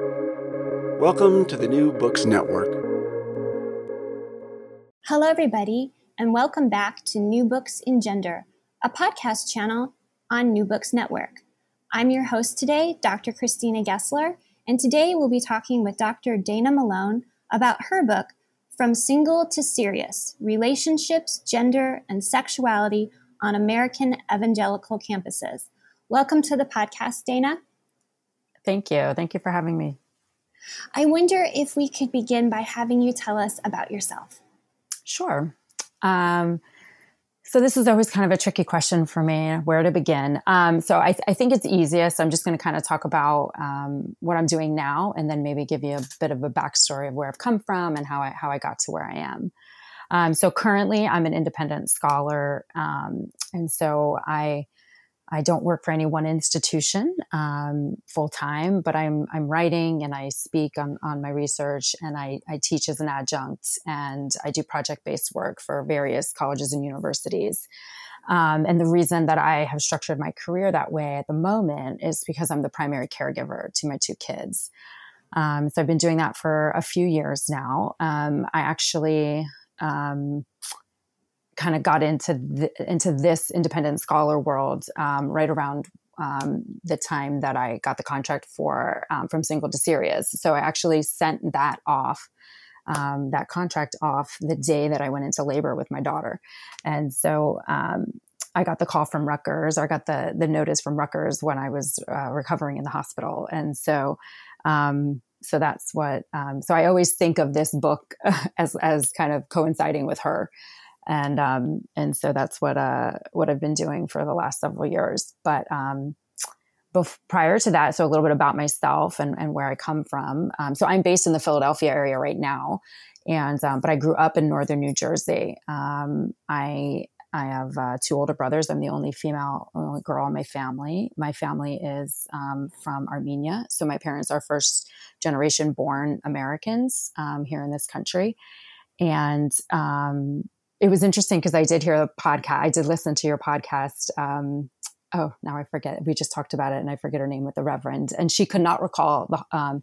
Welcome to the New Books Network. Hello, everybody, and welcome back to New Books in Gender, a podcast channel on New Books Network. I'm your host today, Dr. Christina Gessler, and today we'll be talking with Dr. Dana Malone about her book, From Single to Serious Relationships, Gender, and Sexuality on American Evangelical Campuses. Welcome to the podcast, Dana. Thank you. Thank you for having me. I wonder if we could begin by having you tell us about yourself. Sure. Um, so this is always kind of a tricky question for me, where to begin. Um, so I, th- I, think it's easiest. I'm just going to kind of talk about um, what I'm doing now, and then maybe give you a bit of a backstory of where I've come from and how I how I got to where I am. Um, so currently, I'm an independent scholar, um, and so I I don't work for any one institution um, full time, but I'm I'm writing and I speak on, on my research and I, I teach as an adjunct and I do project based work for various colleges and universities. Um, and the reason that I have structured my career that way at the moment is because I'm the primary caregiver to my two kids. Um, so I've been doing that for a few years now. Um, I actually um, kind of got into the, into this independent scholar world um, right around um, the time that I got the contract for um, from single to serious. So I actually sent that off. Um, that contract off the day that I went into labor with my daughter, and so um, I got the call from Rutgers. I got the the notice from Rutgers when I was uh, recovering in the hospital, and so um, so that's what. So I always think of this book as as kind of coinciding with her and um, and so that's what uh, what I've been doing for the last several years. But um, bef- prior to that, so a little bit about myself and, and where I come from. Um, so I'm based in the Philadelphia area right now, and um, but I grew up in northern New Jersey. Um, I I have uh, two older brothers. I'm the only female, only girl in my family. My family is um, from Armenia, so my parents are first generation born Americans um, here in this country, and um, it was interesting because I did hear a podcast. I did listen to your podcast. Um, oh, now I forget. We just talked about it, and I forget her name with the Reverend, and she could not recall the um,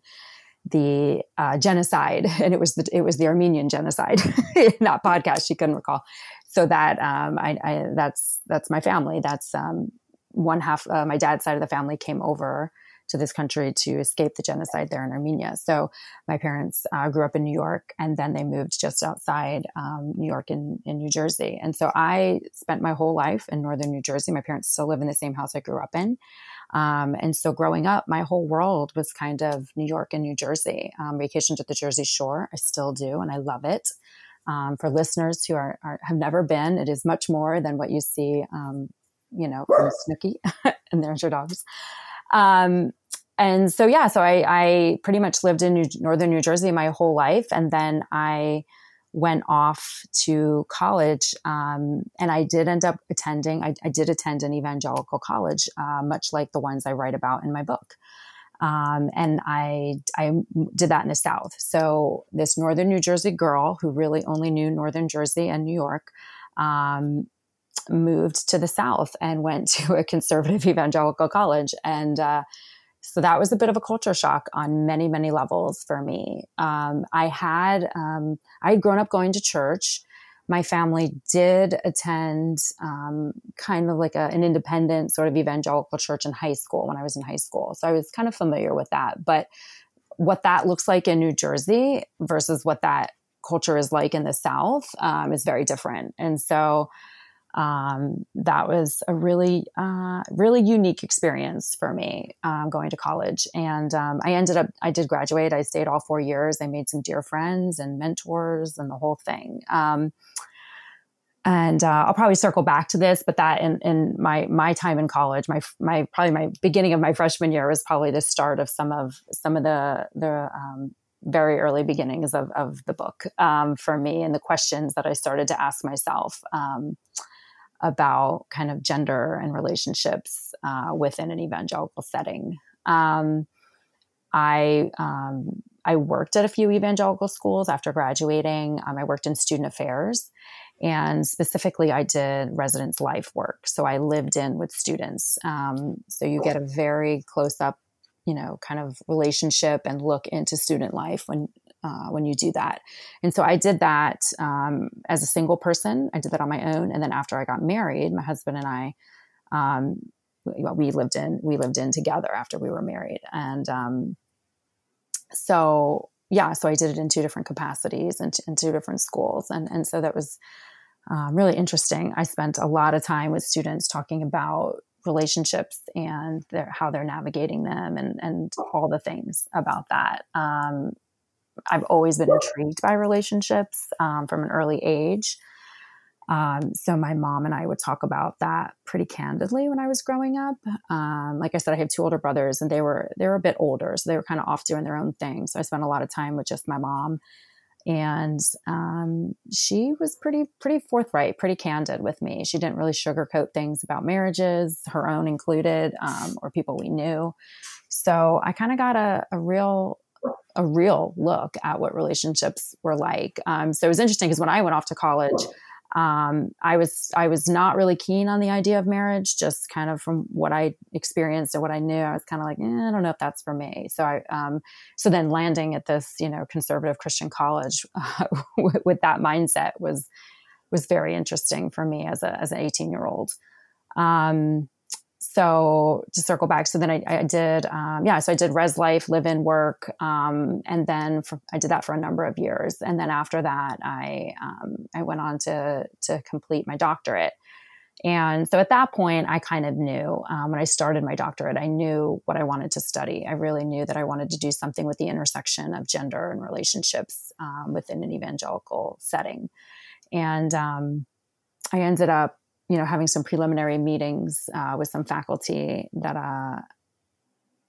the uh, genocide, and it was the it was the Armenian genocide. not podcast. She couldn't recall. So that um, I, I, that's that's my family. That's um, one half. Uh, my dad's side of the family came over to this country to escape the genocide there in Armenia. So my parents uh, grew up in New York and then they moved just outside um, New York in, in New Jersey. And so I spent my whole life in northern New Jersey. My parents still live in the same house I grew up in. Um, and so growing up, my whole world was kind of New York and New Jersey. Um, vacation to the Jersey Shore, I still do, and I love it. Um, for listeners who are, are, have never been, it is much more than what you see, um, you know, from Snooki and there's your dogs. Um, and so yeah, so I, I pretty much lived in New, northern New Jersey my whole life, and then I went off to college, um, and I did end up attending. I, I did attend an evangelical college, uh, much like the ones I write about in my book. Um, and I I did that in the South. So this northern New Jersey girl who really only knew northern Jersey and New York. Um, moved to the South and went to a conservative evangelical college. And uh, so that was a bit of a culture shock on many, many levels for me. Um, I had, um, I had grown up going to church. My family did attend um, kind of like a, an independent sort of evangelical church in high school when I was in high school. So I was kind of familiar with that. But what that looks like in New Jersey versus what that culture is like in the South um, is very different. And so um, that was a really, uh, really unique experience for me um, going to college. And um, I ended up, I did graduate. I stayed all four years. I made some dear friends and mentors and the whole thing. Um, and uh, I'll probably circle back to this, but that in, in my my time in college, my my probably my beginning of my freshman year was probably the start of some of some of the the um, very early beginnings of, of the book um, for me and the questions that I started to ask myself. About kind of gender and relationships uh, within an evangelical setting. Um, I um, I worked at a few evangelical schools after graduating. Um, I worked in student affairs, and specifically, I did residence life work. So I lived in with students. Um, so you get a very close up you know, kind of relationship and look into student life when uh, when you do that. And so I did that um, as a single person. I did that on my own, and then after I got married, my husband and I, um, we lived in we lived in together after we were married, and um, so yeah, so I did it in two different capacities and in, two different schools, and and so that was um, really interesting. I spent a lot of time with students talking about relationships and their, how they're navigating them and, and all the things about that. Um, I've always been intrigued by relationships um, from an early age. Um, so my mom and I would talk about that pretty candidly when I was growing up. Um, like I said, I have two older brothers, and they were they were a bit older, so they were kind of off doing their own thing. So I spent a lot of time with just my mom, and um, she was pretty pretty forthright, pretty candid with me. She didn't really sugarcoat things about marriages, her own included, um, or people we knew. So I kind of got a, a real a real look at what relationships were like. Um, so it was interesting because when I went off to college, um, I was I was not really keen on the idea of marriage. Just kind of from what I experienced and what I knew, I was kind of like, eh, I don't know if that's for me. So I um, so then landing at this you know conservative Christian college uh, with, that mindset was was very interesting for me as a as an eighteen year old. Um, so to circle back, so then I, I did, um, yeah, so I did res life, live in work, um, and then for, I did that for a number of years, and then after that, I um, I went on to to complete my doctorate, and so at that point, I kind of knew um, when I started my doctorate, I knew what I wanted to study. I really knew that I wanted to do something with the intersection of gender and relationships um, within an evangelical setting, and um, I ended up you know, having some preliminary meetings uh, with some faculty that uh,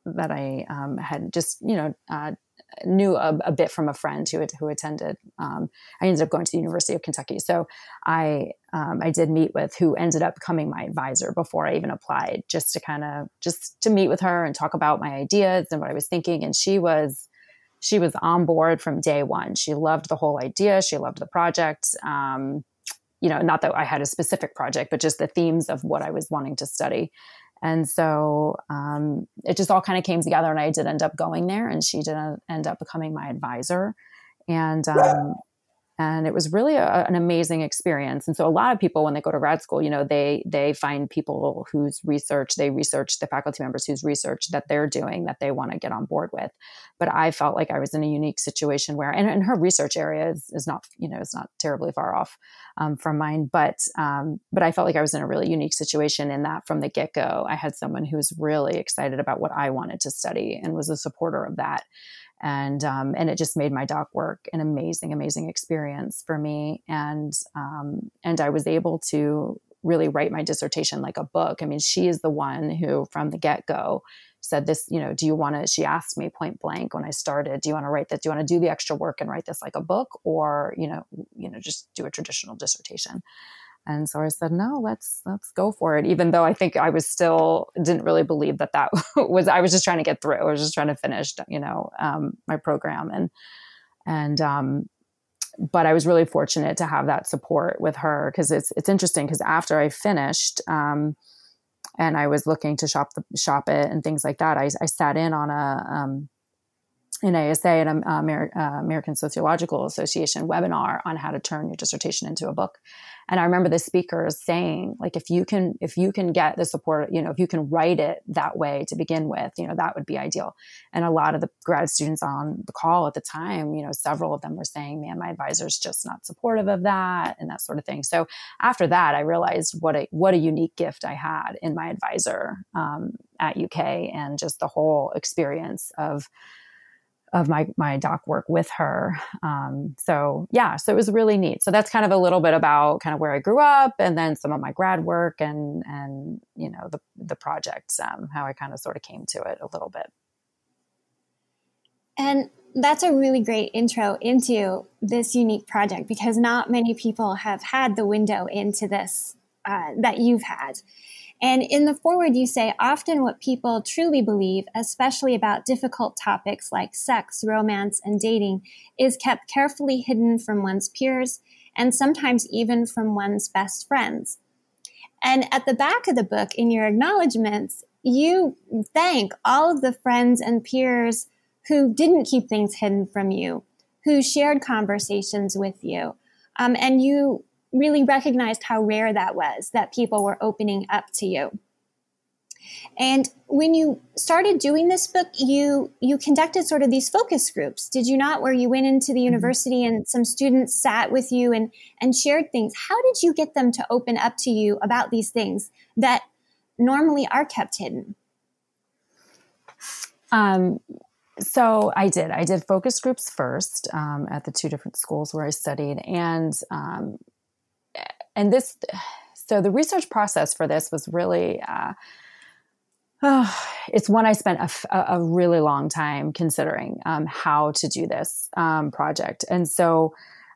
that I um, had just, you know, uh, knew a, a, bit from a friend who who attended. Um, I ended up going to the University of Kentucky, so I um, I did meet with who ended up becoming my advisor before I even applied, just to kind of just to meet with her and talk about my ideas and what I was thinking. And she was she was on board from day one. She loved the whole idea. She loved the project. Um, you know, not that I had a specific project, but just the themes of what I was wanting to study. And so um, it just all kind of came together, and I did end up going there, and she did end up becoming my advisor. And um, and it was really a, an amazing experience. And so a lot of people when they go to grad school you know they they find people whose research they research the faculty members whose research that they're doing that they want to get on board with. But i felt like i was in a unique situation where and, and her research area is, is not you know is not terribly far off um, from mine. But um, but i felt like i was in a really unique situation in that from the get-go i had someone who was really excited about what i wanted to study and was a supporter of that and um, and it just made my doc work an amazing, amazing experience for me. And um, and I was able to really write my dissertation like a book. I mean, she is the one who, from the get go, said this. You know, do you want to? She asked me point blank when I started, do you want to write this? Do you want to do the extra work and write this like a book, or you know, you know, just do a traditional dissertation? And so I said, no, let's let's go for it. Even though I think I was still didn't really believe that that was. I was just trying to get through. I was just trying to finish, you know, um, my program and and um, but I was really fortunate to have that support with her because it's it's interesting because after I finished. Um, and I was looking to shop the shop it and things like that. I, I sat in on a um, an ASA, an uh, American Sociological Association webinar on how to turn your dissertation into a book. And I remember the speakers saying, like, if you can, if you can get the support, you know, if you can write it that way to begin with, you know, that would be ideal. And a lot of the grad students on the call at the time, you know, several of them were saying, man, my advisor's just not supportive of that and that sort of thing. So after that, I realized what a, what a unique gift I had in my advisor um, at UK and just the whole experience of, of my my doc work with her. Um, so yeah, so it was really neat. So that's kind of a little bit about kind of where I grew up, and then some of my grad work, and and you know the the projects, um, how I kind of sort of came to it a little bit. And that's a really great intro into this unique project because not many people have had the window into this uh, that you've had. And in the foreword, you say often what people truly believe, especially about difficult topics like sex, romance, and dating, is kept carefully hidden from one's peers and sometimes even from one's best friends. And at the back of the book, in your acknowledgments, you thank all of the friends and peers who didn't keep things hidden from you, who shared conversations with you. Um, and you really recognized how rare that was that people were opening up to you. And when you started doing this book, you you conducted sort of these focus groups, did you not? Where you went into the mm-hmm. university and some students sat with you and and shared things. How did you get them to open up to you about these things that normally are kept hidden? Um, so I did. I did focus groups first um, at the two different schools where I studied, and um, and this. So the research process for this was really. Uh, oh, it's one I spent a, a, really long time considering um, how to do this um, project, and so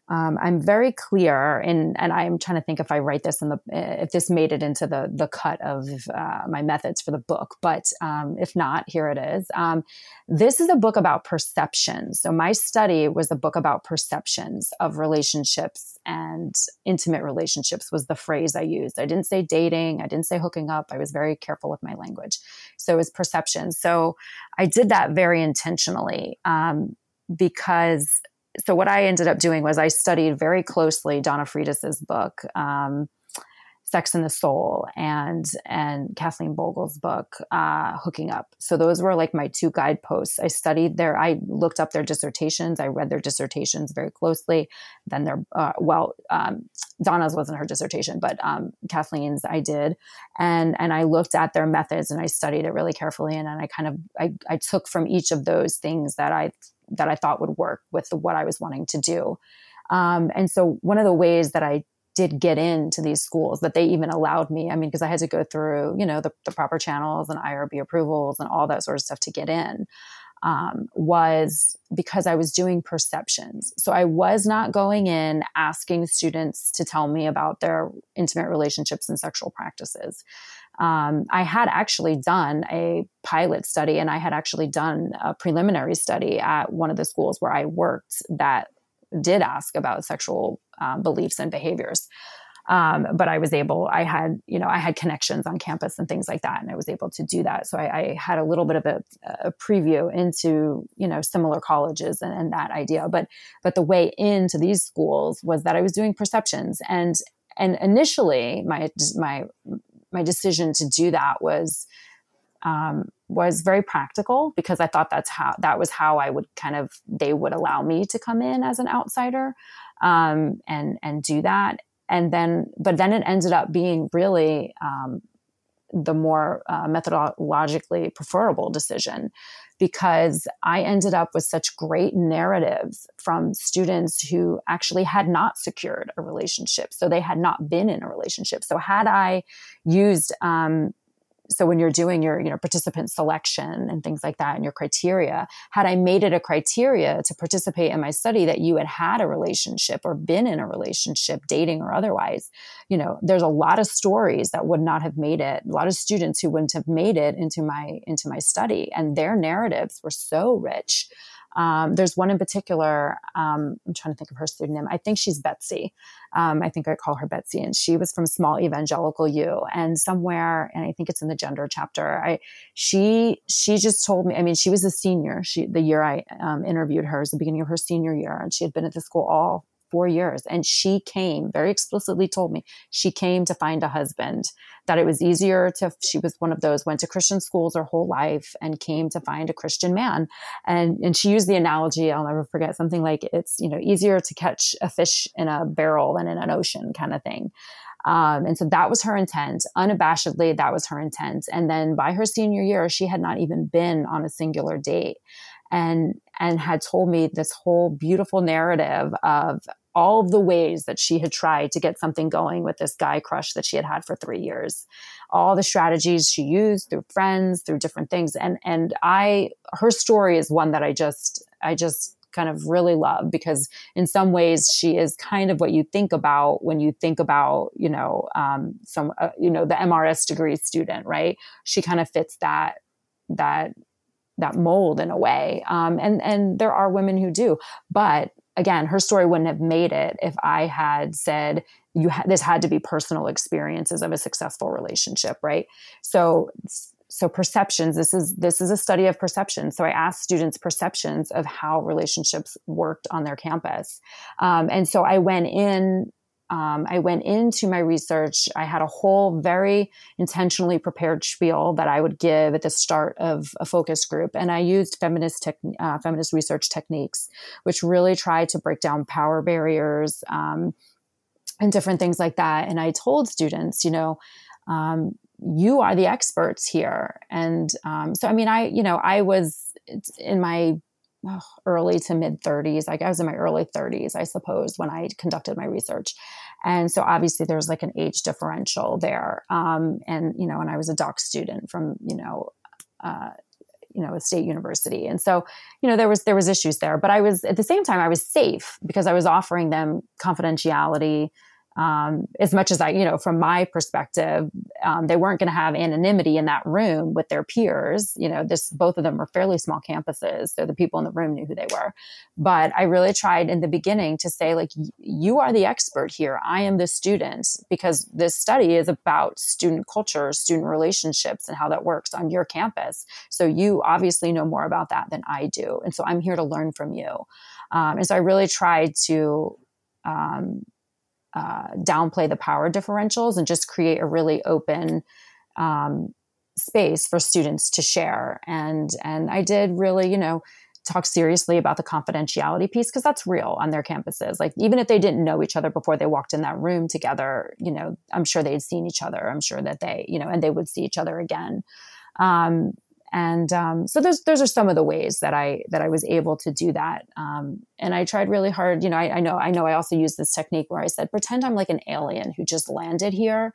um, I'm very clear in, and I'm trying to think if I write this in the, if this made it into the the cut of uh, my methods for the book, but um, if not, here it is. Um, this is a book about perceptions. So my study was a book about perceptions of relationships and intimate relationships was the phrase I used. I didn't say dating. I didn't say hooking up. I was very careful with my language. So it was perception. So I did that very intentionally um, because so what I ended up doing was I studied very closely Donna Freitas's book, um, Sex and the Soul, and and Kathleen Bogle's book, uh, Hooking Up. So those were like my two guideposts. I studied their, I looked up their dissertations. I read their dissertations very closely. Then their, uh, well, um, Donna's wasn't her dissertation, but um, Kathleen's I did, and and I looked at their methods and I studied it really carefully. And then I kind of I, I took from each of those things that I that I thought would work with what I was wanting to do. Um, and so one of the ways that I did get into these schools that they even allowed me. I mean, because I had to go through, you know, the, the, proper channels and IRB approvals and all that sort of stuff to get in. Um, was because I was doing perceptions. So I was not going in asking students to tell me about their intimate relationships and sexual practices um, I had actually done a pilot study and I had actually done a preliminary study at one of the schools where I worked that did ask about sexual um, beliefs and behaviors. Um, but I was able, I had, you know, I had connections on campus and things like that, and I was able to do that. So I, I had a little bit of a, a, preview into, you know, similar colleges and, and that idea. But but the way into these schools was that I was doing perceptions, and and initially my my my decision to do that was um, was very practical because I thought that's how that was how I would kind of they would allow me to come in as an outsider um, and and do that. And then but then it ended up being really um, the more uh, methodologically preferable decision because I ended up with such great narratives from students who actually had not secured a relationship. So they had not been in a relationship. So had I used um, so when you're doing your you know participant selection and things like that and your criteria had i made it a criteria to participate in my study that you had had a relationship or been in a relationship dating or otherwise you know there's a lot of stories that would not have made it a lot of students who wouldn't have made it into my into my study. And their narratives were so rich um, there's one in particular. Um, I'm trying to think of her pseudonym. I think she's Betsy. Um, I think I call her Betsy, and she was from Small Evangelical U. And somewhere, and I think it's in the gender chapter. I she she just told me. I mean, she was a senior. She the year I um, interviewed her was the beginning of her senior year, and she had been at the school all four years. And she came, very explicitly told me, she came to find a husband, that it was easier to, she was one of those, went to Christian schools her whole life and came to find a Christian man. And, and she used the analogy, I'll never forget, something like it's, you know, easier to catch a fish in a barrel than in an ocean kind of thing. Um, and so that was her intent. Unabashedly, that was her intent. And then by her senior year, she had not even been on a singular date and and had told me this whole beautiful narrative of all of the ways that she had tried to get something going with this guy crush that she had had for three years. All the strategies she used through friends through different things. And and i her story is one that i just i just kind of really love because in some ways she is kind of what you think about when you think about you know um, some uh, you know the mrs degree student right? She kind of fits that that that mold in a way. Um, and and there are women who do, but again, her story wouldn't have made it if I had said you ha- this had to be personal experiences of a successful relationship, right? So so perceptions this is this is a study of perception so i asked students perceptions of how relationships worked on their campus um, and so i went in um, I went into my research. I had a whole very intentionally prepared spiel that I would give at the start of a focus group, and I used feminist tech, uh, feminist research techniques, which really tried to break down power barriers um, and different things like that. And I told students, you know, um, you are the experts here, and um, so I mean, I you know, I was in my oh, early to mid 30s. Like I was in my early 30s, I suppose, when I conducted my research. And so obviously there's like an age differential there. Um, and, you know, and I was a doc student from, you know, uh, you know, a state university. And so, you know, there was there was issues there. But I was at the same time I was safe because I was offering them confidentiality um, as much as I, you know, from my perspective, um, they weren't going to have anonymity in that room with their peers. You know, this both of them were fairly small campuses, so the people in the room knew who they were. But I really tried in the beginning to say, like, you are the expert here. I am the student because this study is about student culture, student relationships, and how that works on your campus. So you obviously know more about that than I do, and so I'm here to learn from you. Um, and so I really tried to um, uh, downplay the power differentials and just create a really open um, space for students to share. And and I did really, you know, talk seriously about the confidentiality piece because that's real on their campuses. Like even if they didn't know each other before they walked in that room together, you know, I'm sure they'd seen each other. I'm sure that they, you know, and they would see each other again. Um, and um, so those those are some of the ways that I that I was able to do that. Um, and I tried really hard. You know, I, I, know I know I also used this technique where I said, pretend I'm like an alien who just landed here,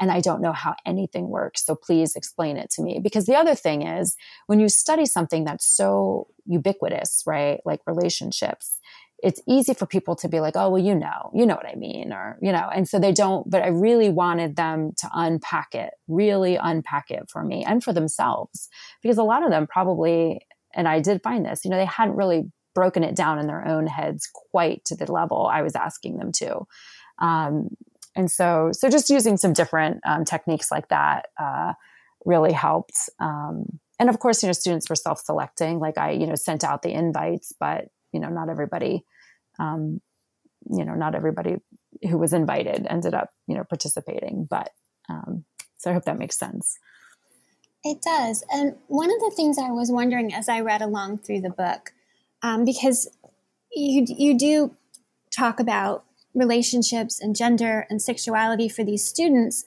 and I don't know how anything works. So please explain it to me. Because the other thing is, when you study something that's so ubiquitous, right, like relationships, it's easy for people to be like, oh, well, you know, you know what I mean, or, you know, and so they don't, but I really wanted them to unpack it, really unpack it for me and for themselves. Because a lot of them probably, and I did find this, you know, they hadn't really broken it down in their own heads quite to the level I was asking them to. Um, and so, so just using some different um, techniques like that uh, really helped. Um, and of course, you know, students were self-selecting. Like I, you know, sent out the invites, but you know, not everybody um, you know, not everybody who was invited ended up, you know, participating. But um, so I hope that makes sense. It does. And one of the things I was wondering as I read along through the book, um, because you you do talk about relationships and gender and sexuality for these students,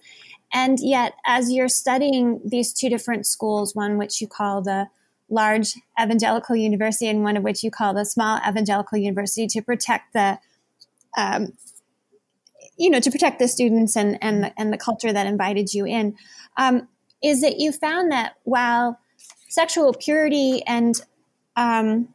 and yet as you're studying these two different schools, one which you call the large evangelical university and one of which you call the small evangelical university to protect the um, you know to protect the students and and the, and the culture that invited you in. Um, is that you found that while sexual purity and um,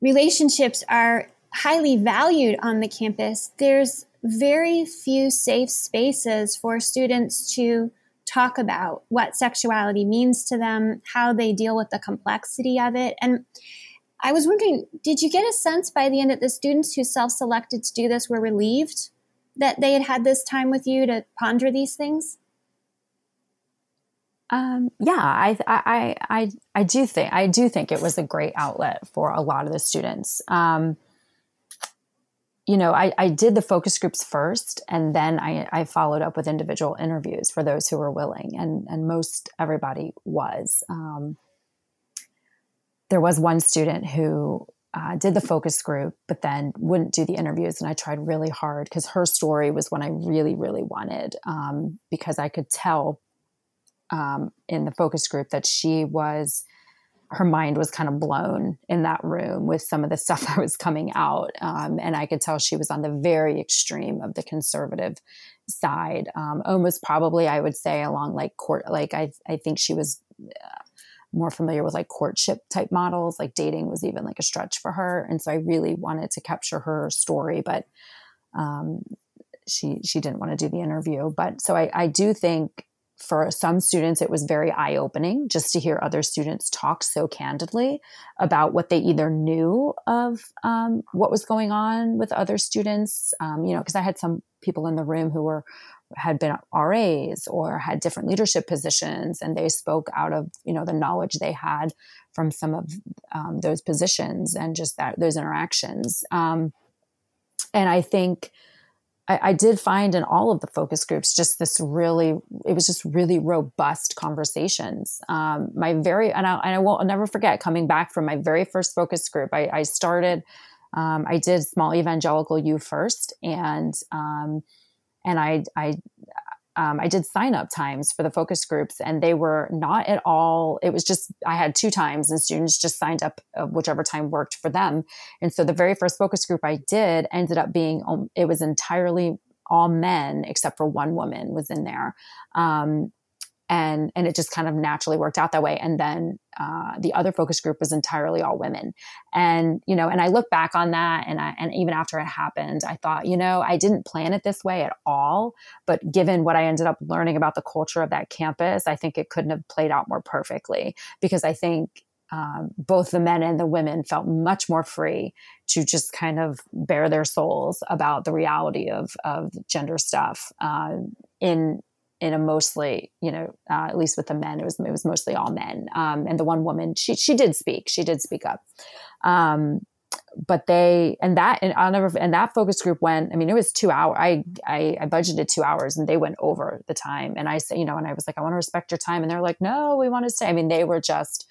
relationships are highly valued on the campus there's very few safe spaces for students to talk about what sexuality means to them, how they deal with the complexity of it. And I was wondering, did you get a sense by the end that the students who self selected to do this were relieved that they had had this time with you to ponder these things? Um, yeah, I, I, I, I do think I do think it was a great outlet for a lot of the students. Um, you know, I, I did the focus groups first, and then I, I followed up with individual interviews for those who were willing, and and most everybody was. Um, there was one student who uh, did the focus group, but then wouldn't do the interviews, and I tried really hard because her story was one I really, really wanted um, because I could tell um, in the focus group that she was her mind was kind of blown in that room with some of the stuff that was coming out. Um, and I could tell she was on the very extreme of the conservative side, um, almost probably, I would say, along like court, like I, I think she was uh, more familiar with like courtship type models, like dating was even like a stretch for her. And so I really wanted to capture her story, but um, she, she didn't want to do the interview. But so I, I do think for some students, it was very eye opening just to hear other students talk so candidly about what they either knew of um, what was going on with other students. Um, you know, because I had some people in the room who were had been RAs or had different leadership positions, and they spoke out of you know the knowledge they had from some of um, those positions and just that those interactions. Um, and I think I, I, did find in all of the focus groups just this really it was just really robust conversations. Um, my very and I, and I won't I'll never forget coming back from my very first focus group. I, I started. Um, I did small evangelical U first, and um, and I I um, I did sign up times for the focus groups, and they were not at all. It was just I had two times, and students just signed up uh, whichever time worked for them. And so the very first focus group I did ended up being um, it was entirely all men except for one woman was in there. Um, and and it just kind of naturally worked out that way. And then uh, the other focus group was entirely all women. And you know and i look back on that and I, and even after it happened i thought you know i didn't plan it this way at all. But given what i ended up learning about the culture of that campus i think it couldn't have played out more perfectly. Because i think um, both the men and the women felt much more free to just kind of bare their souls about the reality of, of gender stuff uh, in in a mostly, you know, uh, at least with the men, it was it was mostly all men. Um, and the one woman, she she did speak, she did speak up. Um, but they and that and I'll never and that focus group went. I mean, it was two hours. I, I I budgeted two hours, and they went over the time. And I said, you know, and I was like, I want to respect your time, and they're like, no, we want to stay. I mean, they were just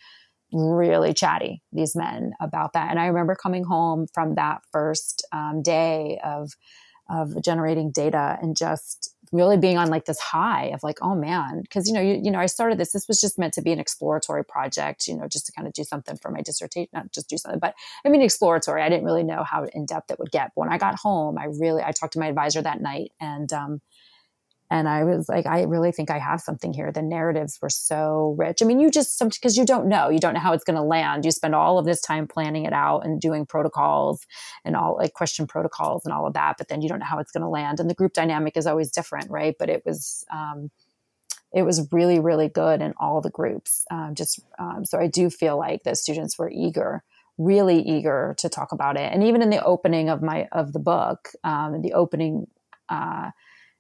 really chatty these men about that. And I remember coming home from that first um, day of of generating data and just really being on like this high of like oh man because you know you, you know i started this this was just meant to be an exploratory project you know just to kind of do something for my dissertation not just do something but i mean exploratory. I didn't really know how in depth it would get but when i got home i really i talked to my advisor that night and um, and I was like, I really think I have something here. The narratives were so rich. I mean, you just because you don't know, you don't know how it's going to land. You spend all of this time planning it out and doing protocols and all like question protocols and all of that, but then you don't know how it's going to land. And the group dynamic is always different, right? But it was, um, it was really, really good in all the groups. Um, just um, so I do feel like the students were eager really eager to talk about it and even in the opening of my of the book um, the opening uh,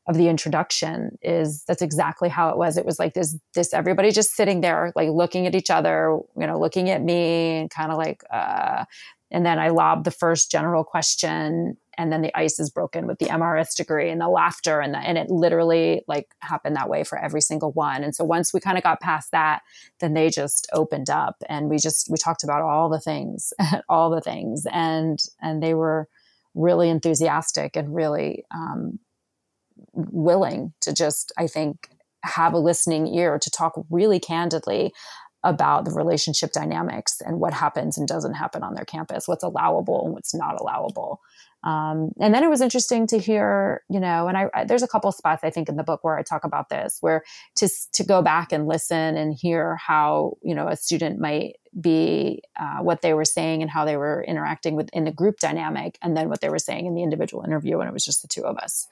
of the introduction is that's exactly how it was. It was like this, this everybody just sitting there, like looking at each other, you know, looking at me and kind of like, uh, and then I lobbed the first general question and then the ice is broken with the MRS degree and the laughter and the, and it literally like happened that way for every single one. And so once we kind of got past that, then they just opened up and we just, we talked about all the things, all the things. And, and they were really enthusiastic and really, um, willing to just, I think, have a listening ear to talk really candidly about the relationship dynamics and what happens and doesn't happen on their campus, what's allowable and what's not allowable. Um, and then it was interesting to hear, you know, and I, I, there's a couple spots I think in the book where I talk about this, where to to go back and listen and hear how you know a student might be uh, what they were saying and how they were interacting with in the group dynamic, and then what they were saying in the individual interview, and it was just the two of us.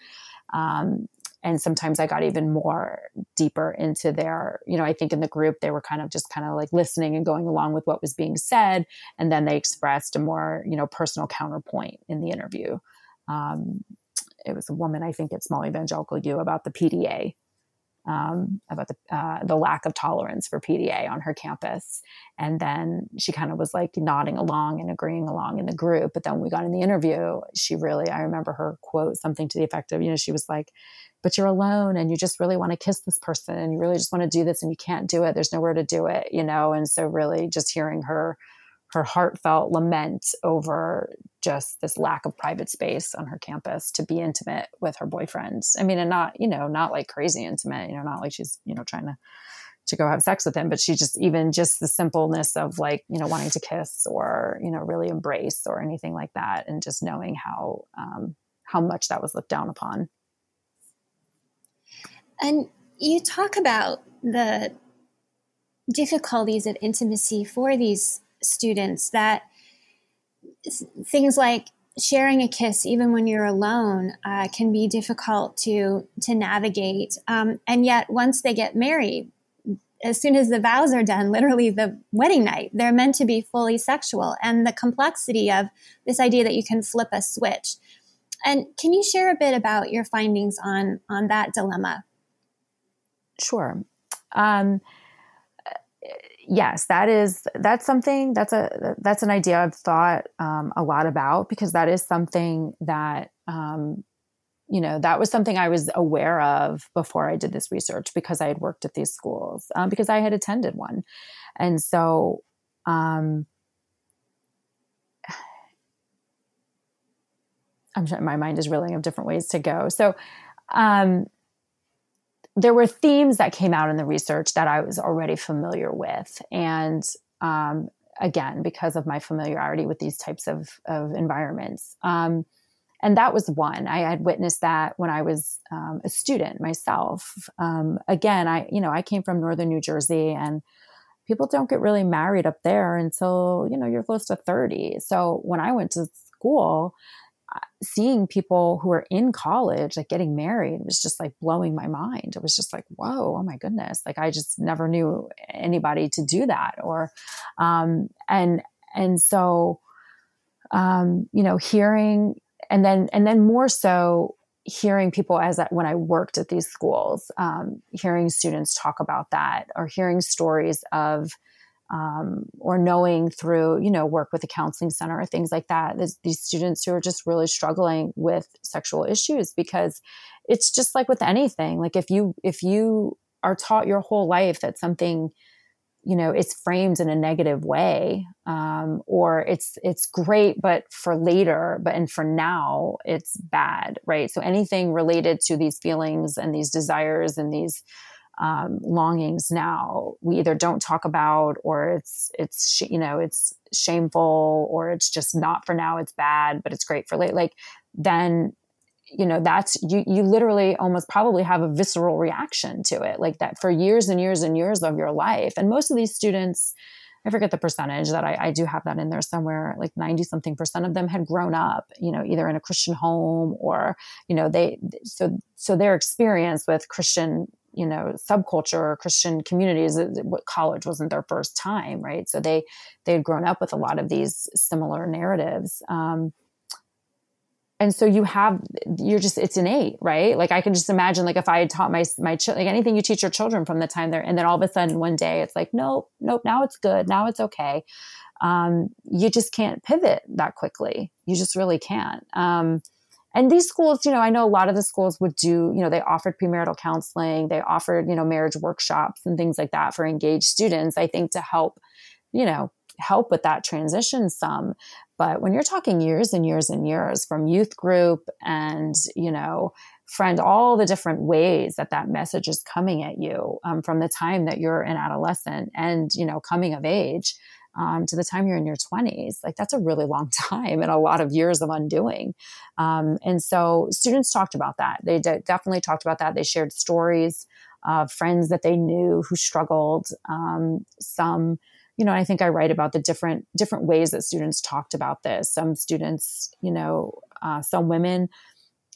Um, and sometimes I got even more deeper into their, you know, I think in the group they were kind of just kind of like listening and going along with what was being said. And then they expressed a more, you know, personal counterpoint in the interview. Um, it was a woman, I think, at Small Evangelical U about the PDA um, about the uh, the lack of tolerance for PDA on her campus, and then she kind of was like nodding along and agreeing along in the group. But then when we got in the interview, she really I remember her quote something to the effect of, you know, she was like, "But you're alone, and you just really want to kiss this person, and you really just want to do this, and you can't do it. There's nowhere to do it, you know." And so really, just hearing her her heartfelt lament over just this lack of private space on her campus to be intimate with her boyfriends. I mean, and not, you know, not like crazy intimate, you know, not like she's, you know, trying to to go have sex with him, but she just even just the simpleness of like, you know, wanting to kiss or, you know, really embrace or anything like that and just knowing how um how much that was looked down upon. And you talk about the difficulties of intimacy for these students that things like sharing a kiss even when you're alone uh, can be difficult to to navigate um, and yet once they get married as soon as the vows are done literally the wedding night they're meant to be fully sexual and the complexity of this idea that you can flip a switch And can you share a bit about your findings on on that dilemma? Sure. Um, yes, that is that's something that's a that's an idea I've thought um, a lot about because that is something that um, you know that was something I was aware of before I did this research because I had worked at these schools um, because I had attended one, and so. Um, I'm sure my mind is reeling of different ways to go. So, um, there were themes that came out in the research that I was already familiar with. And um, again, because of my familiarity with these types of, of environments. Um, and that was one. I had witnessed that when I was um, a student myself. Um, again, I, you know, I came from Northern New Jersey and people don't get really married up there until, you know, you're close to 30. So when I went to school, seeing people who are in college like getting married was just like blowing my mind. It was just like whoa oh my goodness. Like i just never knew anybody to do that or um and and so um you know hearing and then and then more so hearing people as that when i worked at these schools um, hearing students talk about that or hearing stories of um, or knowing through you know work with a counseling center or things like that There's these students who are just really struggling with sexual issues because it's just like with anything like if you if you are taught your whole life that something you know it's framed in a negative way um, or it's it's great but for later but and for now it's bad right? So anything related to these feelings and these desires and these um, longings now we either don't talk about or it's it's you know it's shameful or it's just not for now it's bad but it's great for late like then you know that's you you literally almost probably have a visceral reaction to it like that for years and years and years of your life. And most of these students I forget the percentage that I, I, do have that in there somewhere, like 90 something percent of them had grown up, you know, either in a Christian home or, you know, they, so, so their experience with Christian you know subculture or christian communities college wasn't their first time right? So they they had grown up with a lot of these similar narratives um, and so you have you're just it's innate right? Like i can just imagine like if i had taught my my like anything you teach your children from the time they're and then all of a sudden one day it's like nope nope now it's good now it's okay. Um, you just can't pivot that quickly. You just really can't. Um, and these schools, you know, I know a lot of the schools would do, you know, they offered premarital counseling, they offered, you know, marriage workshops and things like that for engaged students, I think to help, you know, help with that transition some. But when you're talking years and years and years from youth group and, you know, friend, all the different ways that that message is coming at you um, from the time that you're an adolescent and, you know, coming of age, um, to the time you're in your 20s like that's a really long time and a lot of years of undoing. Um, and so students talked about that. They de- definitely talked about that. They shared stories of friends that they knew who struggled um, some you know i think i write about the different different ways that students talked about this. Some students you know uh, some women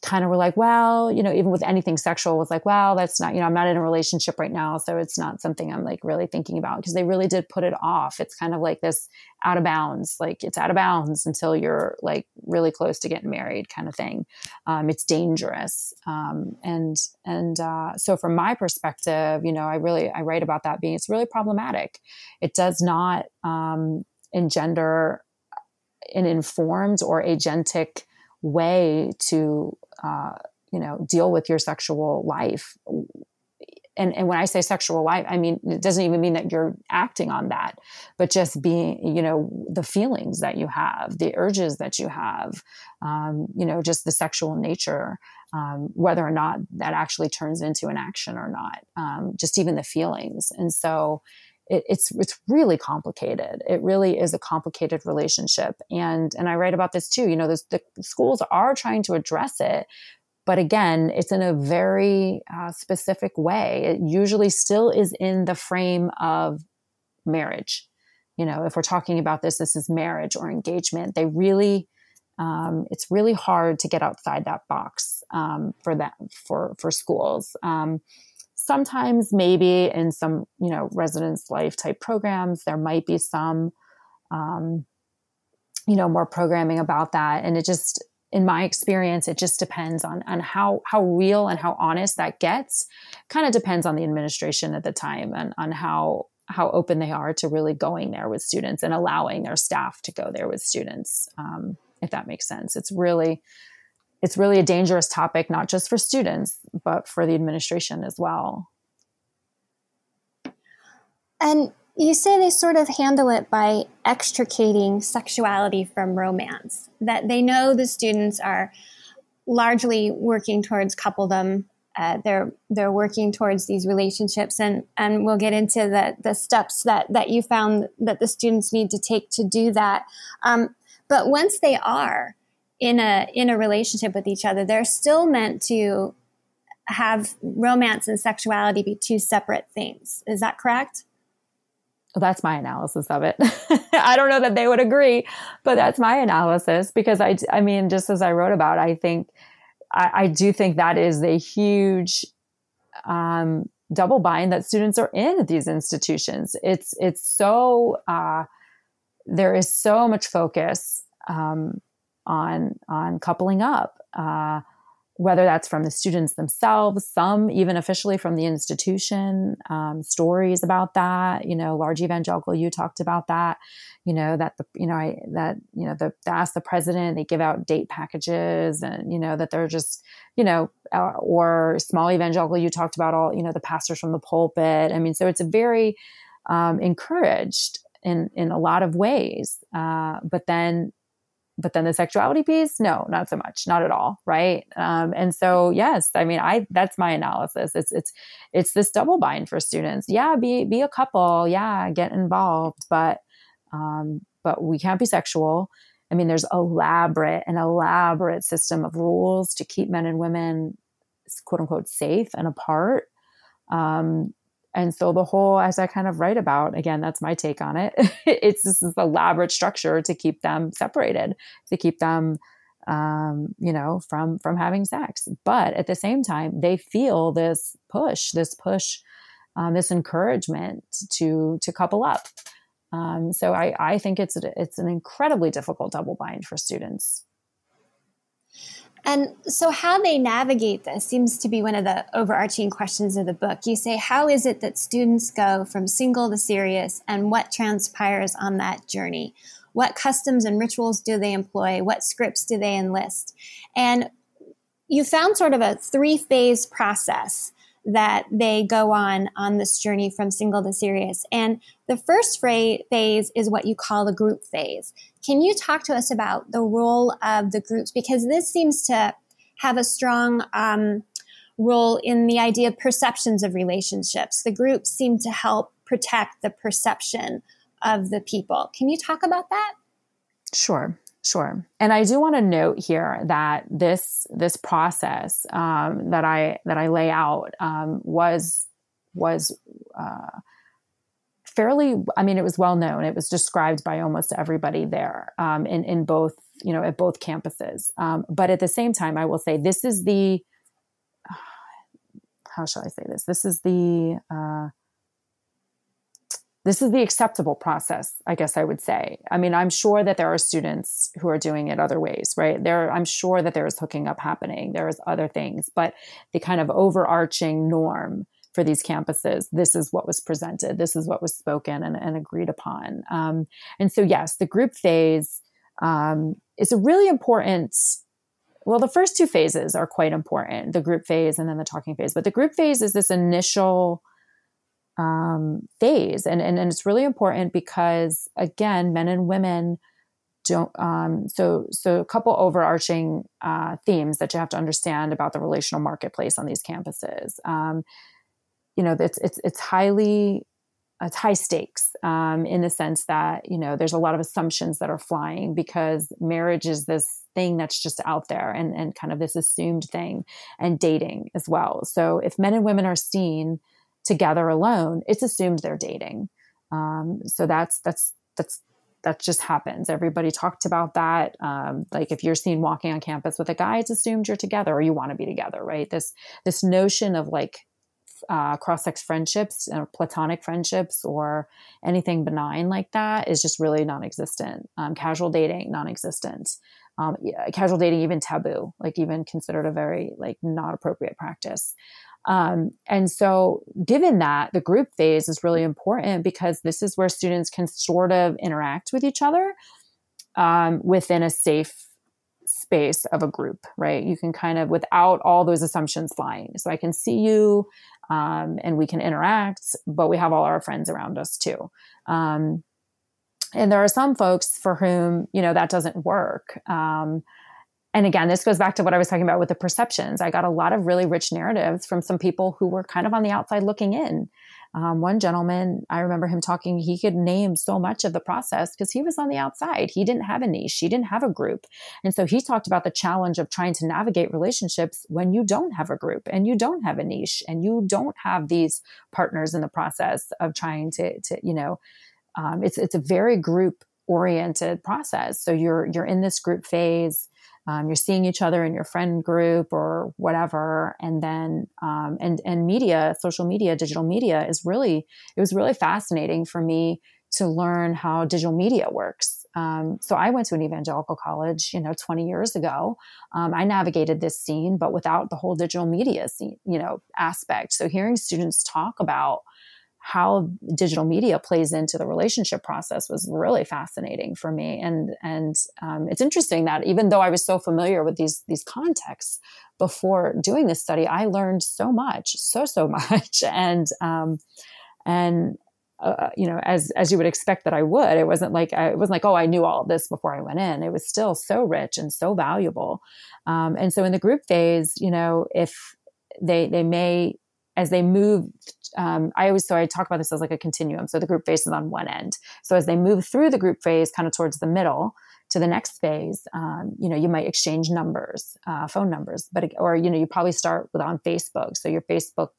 kind of were like, well, you know, even with anything sexual was like, well, that's not, you know, I'm not in a relationship right now. So it's not something I'm like really thinking about because they really did put it off. It's kind of like this out of bounds, like it's out of bounds until you're like really close to getting married kind of thing. Um, it's dangerous. Um, and, and, uh, so from my perspective, you know, I really, I write about that being, it's really problematic. It does not, um, engender an informed or agentic way to uh, you know deal with your sexual life and, and when I say sexual life, I mean, it doesn't even mean that you're acting on that, but just being, you know, the feelings that you have, the urges that you have, um, you know, just the sexual nature, um, whether or not that actually turns into an action or not, um, just even the feelings. And so it, it's, it's really complicated. It really is a complicated relationship. And, and I write about this too, you know, the schools are trying to address it, but again, it's in a very uh, specific way. It usually still is in the frame of marriage. You know, if we're talking about this, this is marriage or engagement. They really, um, it's really hard to get outside that box um, for that for for schools. Um, sometimes, maybe in some you know residence life type programs, there might be some um, you know more programming about that, and it just in my experience, it just depends on on how how real and how honest that gets. Kind of depends on the administration at the time and on how how open they are to really going there with students and allowing their staff to go there with students. Um, if that makes sense, it's really it's really a dangerous topic, not just for students, but for the administration as well. And you say they sort of handle it by extricating sexuality from romance, that they know the students are largely working towards coupledom. Uh, they're they're working towards these relationships, and and we'll get into the the steps that that you found that the students need to take to do that. Um, but once they are in a in a relationship with each other, they're still meant to have romance and sexuality be two separate things. Is that correct? Well, that's my analysis of it. I don't know that they would agree, but that's my analysis because I, I mean, just as I wrote about, I think, I, I do think that is a huge um, double bind that students are in at these institutions. It's, it's so, uh, there is so much focus um, on, on coupling up. Uh, whether that's from the students themselves, some even officially from the institution, um, stories about that. You know, large evangelical, you talked about that. You know that the you know I, that you know the ask the president, they give out date packages, and you know that they're just you know uh, or small evangelical, you talked about all you know the pastors from the pulpit. I mean, so it's a very um, encouraged in in a lot of ways, uh, but then but then the sexuality piece no not so much not at all right? Um, and so yes i mean i that's my analysis. It's it's it's this double bind for students. Yeah be be a couple. Yeah get involved. But um, but we can't be sexual. I mean there's elaborate an elaborate system of rules to keep men and women quote unquote safe and apart. Um, and so the whole, as I kind of write about, again, that's my take on it. it's this elaborate structure to keep them separated, to keep them, um, you know, from from having sex. But at the same time, they feel this push, this push, um, this encouragement to to couple up. Um, so I, I think it's it's an incredibly difficult double bind for students. And so, how they navigate this seems to be one of the overarching questions of the book. You say, How is it that students go from single to serious, and what transpires on that journey? What customs and rituals do they employ? What scripts do they enlist? And you found sort of a three phase process that they go on on this journey from single to serious. And the first phase is what you call the group phase. Can you talk to us about the role of the groups? Because this seems to have a strong um, role in the idea of perceptions of relationships. The groups seem to help protect the perception of the people. Can you talk about that? Sure. Sure. And I do want to note here that this this process um, that I that I lay out um, was was uh, fairly. I mean, it was well known. It was described by almost everybody there um, in in both you know at both campuses. Um, but at the same time, I will say this is the how shall I say this? This is the uh, this is the acceptable process i guess i would say i mean i'm sure that there are students who are doing it other ways right there i'm sure that there is hooking up happening there's other things but the kind of overarching norm for these campuses this is what was presented this is what was spoken and, and agreed upon um, and so yes the group phase um, is a really important well the first two phases are quite important the group phase and then the talking phase but the group phase is this initial um, phase. And, and, and it's really important because, again, men and women don't. Um, so, so a couple overarching uh, themes that you have to understand about the relational marketplace on these campuses. Um, you know, it's, it's, it's highly it's high stakes um, in the sense that you know there's a lot of assumptions that are flying because marriage is this thing that's just out there and and kind of this assumed thing and dating as well so if men and women are seen together alone, it's assumed they're dating. Um, so that's that's that's that just happens. Everybody talked about that. Um, like if you're seen walking on campus with a guy, it's assumed you're together or you want to be together, right? This this notion of like uh, cross sex friendships or platonic friendships or anything benign like that is just really non existent. Um, casual dating, non existent. um, casual dating even taboo, like even considered a very like not appropriate practice. Um, and so, given that, the group phase is really important because this is where students can sort of interact with each other um, within a safe space of a group, right? You can kind of, without all those assumptions flying. So I can see you um, and we can interact, but we have all our friends around us too. Um, and there are some folks for whom, you know, that doesn't work. Um, and again, this goes back to what I was talking about with the perceptions. I got a lot of really rich narratives from some people who were kind of on the outside looking in. Um, one gentleman, I remember him talking, he could name so much of the process because he was on the outside. He didn't have a niche, he didn't have a group. And so he talked about the challenge of trying to navigate relationships when you don't have a group and you don't have a niche and you don't have these partners in the process of trying to, to you know, um, it's, it's a very group oriented process. So you're, you're in this group phase um, you're seeing each other in your friend group or whatever. And then um, and and media social media digital media is really it was really fascinating for me to learn how digital media works. Um, so i went to an evangelical college you know 20 years ago. Um, i navigated this scene but without the whole digital media scene you know aspect. So hearing students talk about how digital media plays into the relationship process was really fascinating for me. And and um, it's interesting that even though i was so familiar with these these contexts before doing this study i learned so much so so much. And um, and uh, you know as as you would expect that i would it wasn't like I, it wasn't like oh i knew all this before i went in. It was still so rich and so valuable. Um, and so in the group phase you know if they they may as they move um, i always so i talk about this as like a continuum. So the group phase is on one end. So as they move through the group phase kind of towards the middle to the next phase um, you know you might exchange numbers uh, phone numbers but or you know you probably start with on facebook. So your facebook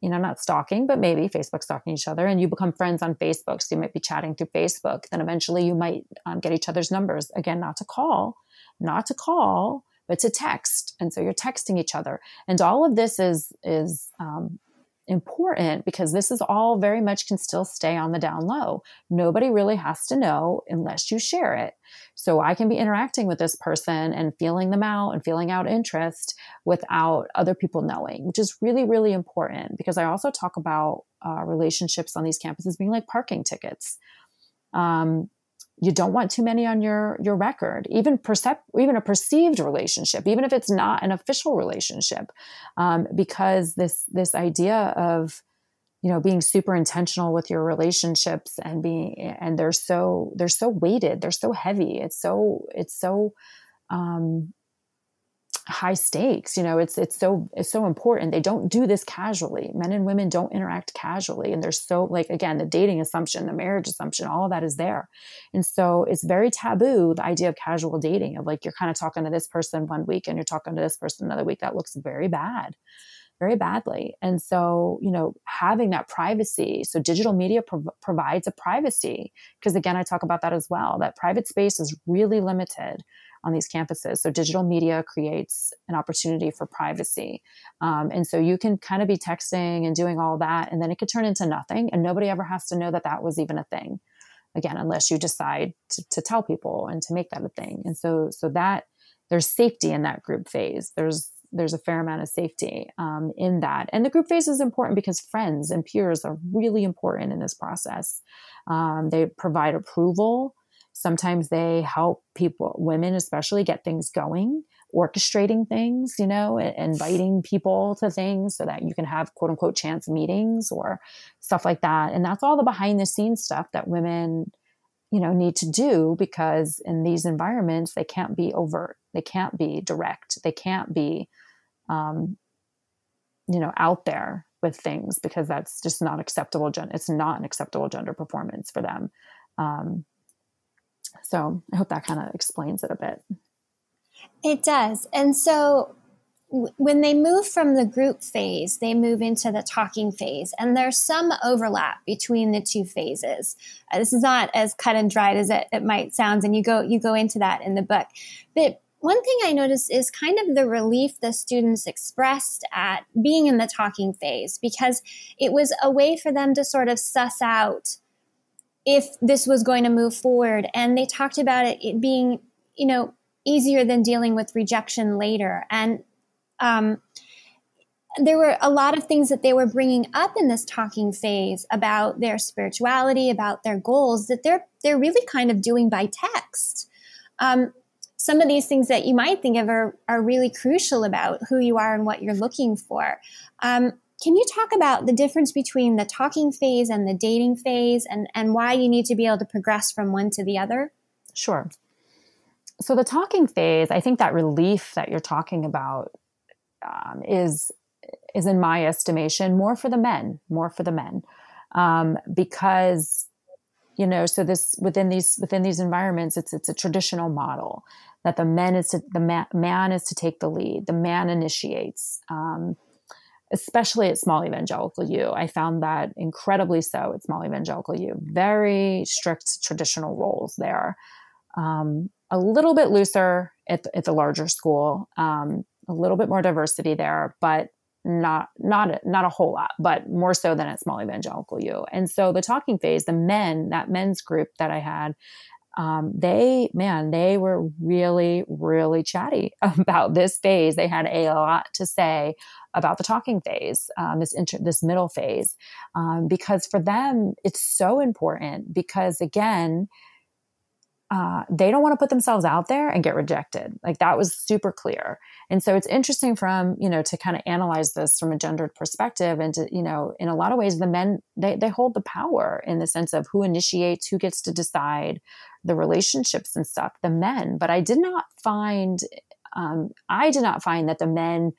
you know not stalking but maybe facebook stalking each other and you become friends on facebook. So you might be chatting through facebook. Then eventually you might um, get each other's numbers. Again not to call not to call but to text. And so you're texting each other. And all of this is, is, um, important because this is all very much can still stay on the down low. Nobody really has to know unless you share it. So I can be interacting with this person and feeling them out and feeling out interest without other people knowing, which is really, really important because I also talk about uh, relationships on these campuses being like parking tickets. Um, you don't want too many on your your record even percept even a perceived relationship even if it's not an official relationship um, because this this idea of you know being super intentional with your relationships and being and they're so they're so weighted they're so heavy it's so it's so um high stakes you know it's it's so it's so important. They don't do this casually. Men and women don't interact casually and there's so like again the dating assumption the marriage assumption all of that is there. And so it's very taboo the idea of casual dating of like you're kind of talking to this person one week and you're talking to this person another week. That looks very bad very badly. And so you know having that privacy so digital media prov- provides a privacy because again i talk about that as well that private space is really limited on these campuses. So digital media creates an opportunity for privacy. Um, and so you can kind of be texting and doing all that, and then it could turn into nothing. And nobody ever has to know that that was even a thing. Again, unless you decide to, to tell people and to make that a thing. And so, so that there's safety in that group phase. There's there's a fair amount of safety um, in that. And the group phase is important because friends and peers are really important in this process. Um, they provide approval. Sometimes they help people, women especially, get things going, orchestrating things, you know, inviting people to things so that you can have quote unquote chance meetings or stuff like that. And that's all the behind the scenes stuff that women, you know, need to do because in these environments, they can't be overt, they can't be direct, they can't be, um, you know, out there with things because that's just not acceptable. Gen- it's not an acceptable gender performance for them. Um, so I hope that kind of explains it a bit. It does. And so when they move from the group phase, they move into the talking phase, and there's some overlap between the two phases. Uh, this is not as cut and dried as it, it might sound, and you go you go into that in the book. But one thing I noticed is kind of the relief the students expressed at being in the talking phase because it was a way for them to sort of suss out if this was going to move forward. And they talked about it, it being, you know, easier than dealing with rejection later. And um, there were a lot of things that they were bringing up in this talking phase about their spirituality, about their goals that they're they're really kind of doing by text. Um, some of these things that you might think of are, are really crucial about who you are and what you're looking for. Um, can you talk about the difference between the talking phase and the dating phase and, and why you need to be able to progress from one to the other? Sure. So, the talking phase, I think that relief that you're talking about um, is is in my estimation more for the men, more for the men, um, because you know so this within these within these environments it's it's a traditional model that the men is to the man, man is to take the lead the man initiates um, especially at small evangelical u i found that incredibly so at small evangelical u very strict traditional roles there um, a little bit looser at the, at the larger school um, a little bit more diversity there but not not not a whole lot, but more so than at Small Evangelical U. And so the talking phase, the men, that men's group that I had, um, they man, they were really really chatty about this phase. They had a lot to say about the talking phase, um, this inter- this middle phase, um, because for them it's so important. Because again, uh, they don't want to put themselves out there and get rejected. Like that was super clear. And so it's interesting from, you know, to kind of analyze this from a gendered perspective and to, you know, in a lot of ways, the men, they, they hold the power in the sense of who initiates, who gets to decide the relationships and stuff, the men. But I did not find, um, I did not find that the men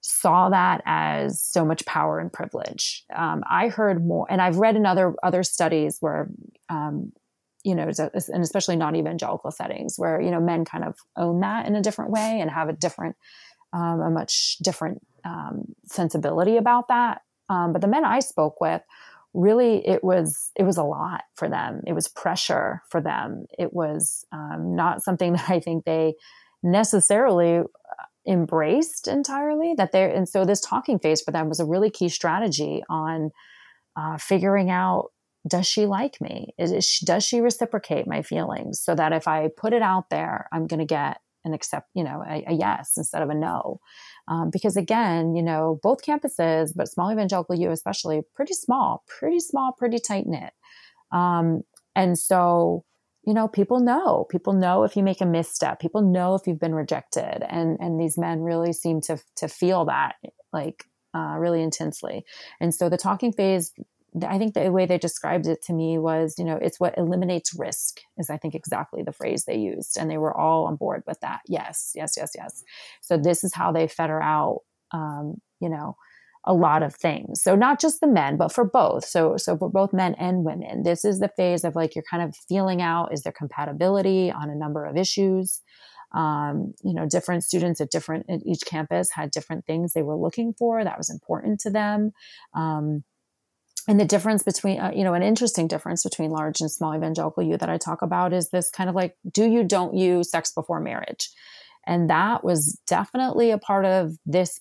saw that as so much power and privilege. Um, I heard more, and I've read in other other studies where um, you know, and especially non-evangelical settings where, you know, men kind of own that in a different way and have a different, um, a much different um, sensibility about that. Um, but the men I spoke with, really, it was it was a lot for them. It was pressure for them. It was um, not something that I think they necessarily uh, embraced entirely. That they and so this talking phase for them was a really key strategy on uh, figuring out does she like me? Is, she, does she reciprocate my feelings so that if I put it out there, I'm going to get an accept, you know, a, a, yes instead of a no. Um, because again, you know, both campuses, but small evangelical U especially, pretty small, pretty small, pretty tight knit. Um, and so, you know, people know, people know if you make a misstep, people know if you've been rejected, and and these men really seem to to feel that like uh, really intensely. And so the talking phase I think the way they described it to me was, you know, it's what eliminates risk, is I think exactly the phrase they used. And they were all on board with that. Yes, yes, yes, yes. So this is how they fetter out, um, you know, a lot of things. So not just the men, but for both. So so for both men and women, this is the phase of like you're kind of feeling out is there compatibility on a number of issues. Um, you know, different students at different at each campus had different things they were looking for that was important to them. Um, and the difference between uh, you know an interesting difference between large and small evangelical u that i talk about is this kind of like do you don't you sex before marriage? And that was definitely a part of this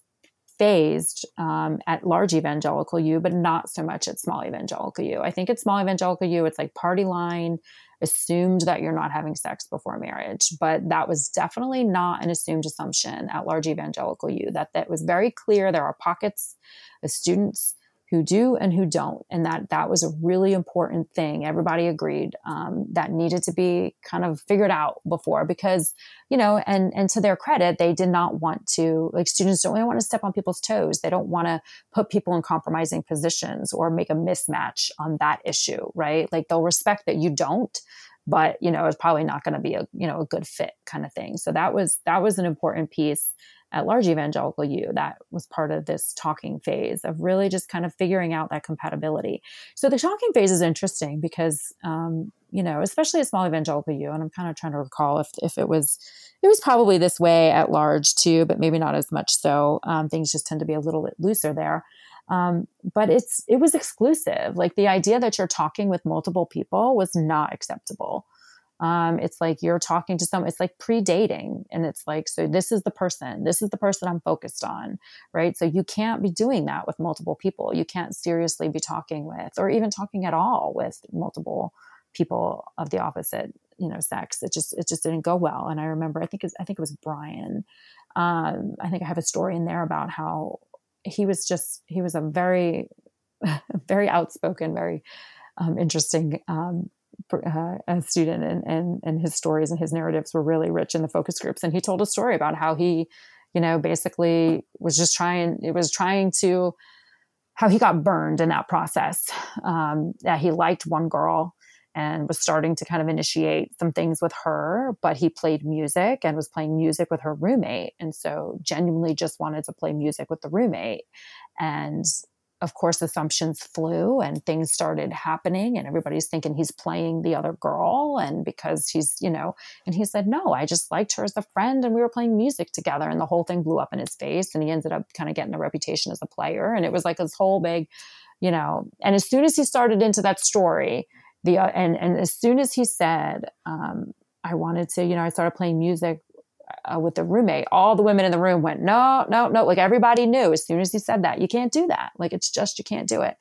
phased um, at large evangelical u but not so much at small evangelical u i think at small evangelical u it's like party line assumed that you're not having sex before marriage. But that was definitely not an assumed assumption at large evangelical u that that was very clear. There are pockets of students who do and who don't and that that was a really important thing. Everybody agreed um, that needed to be kind of figured out before because you know and and to their credit they did not want to like students don't really want to step on people's toes. They don't want to put people in compromising positions or make a mismatch on that issue right? Like they'll respect that you don't but you know it's probably not going to be a you know a good fit kind of thing. So that was that was an important piece at large evangelical u that was part of this talking phase of really just kind of figuring out that compatibility. So the talking phase is interesting because um, you know especially at small evangelical u and i'm kind of trying to recall if, if it was it was probably this way at large too but maybe not as much so. Um, things just tend to be a little bit looser there. Um, but it's it was exclusive. Like the idea that you're talking with multiple people was not acceptable um, it's like you're talking to someone, it's like pre dating. And it's like, so this is the person, this is the person I'm focused on, right? So you can't be doing that with multiple people. You can't seriously be talking with, or even talking at all with multiple people of the opposite you know sex it just it just didn't go well and i remember i think it was, i think it was brian um, i think i have a story in there about how he was just he was a very very outspoken very um, interesting um, uh, student and, and and his stories and his narratives were really rich in the focus groups. And he told a story about how he you know basically was just trying it was trying to how he got burned in that process. Um, he liked one girl and was starting to kind of initiate some things with her but he played music and was playing music with her roommate. And so genuinely just wanted to play music with the roommate. And of course, assumptions flew and things started happening, and everybody's thinking he's playing the other girl. And because he's, you know, and he said, No, I just liked her as a friend, and we were playing music together. And the whole thing blew up in his face, and he ended up kind of getting a reputation as a player. And it was like this whole big, you know, and as soon as he started into that story, the, uh, and, and as soon as he said, um, I wanted to, you know, I started playing music uh, with the roommate, all the women in the room went, no, no, no. Like everybody knew as soon as he said that, you can't do that. Like it's just, you can't do it.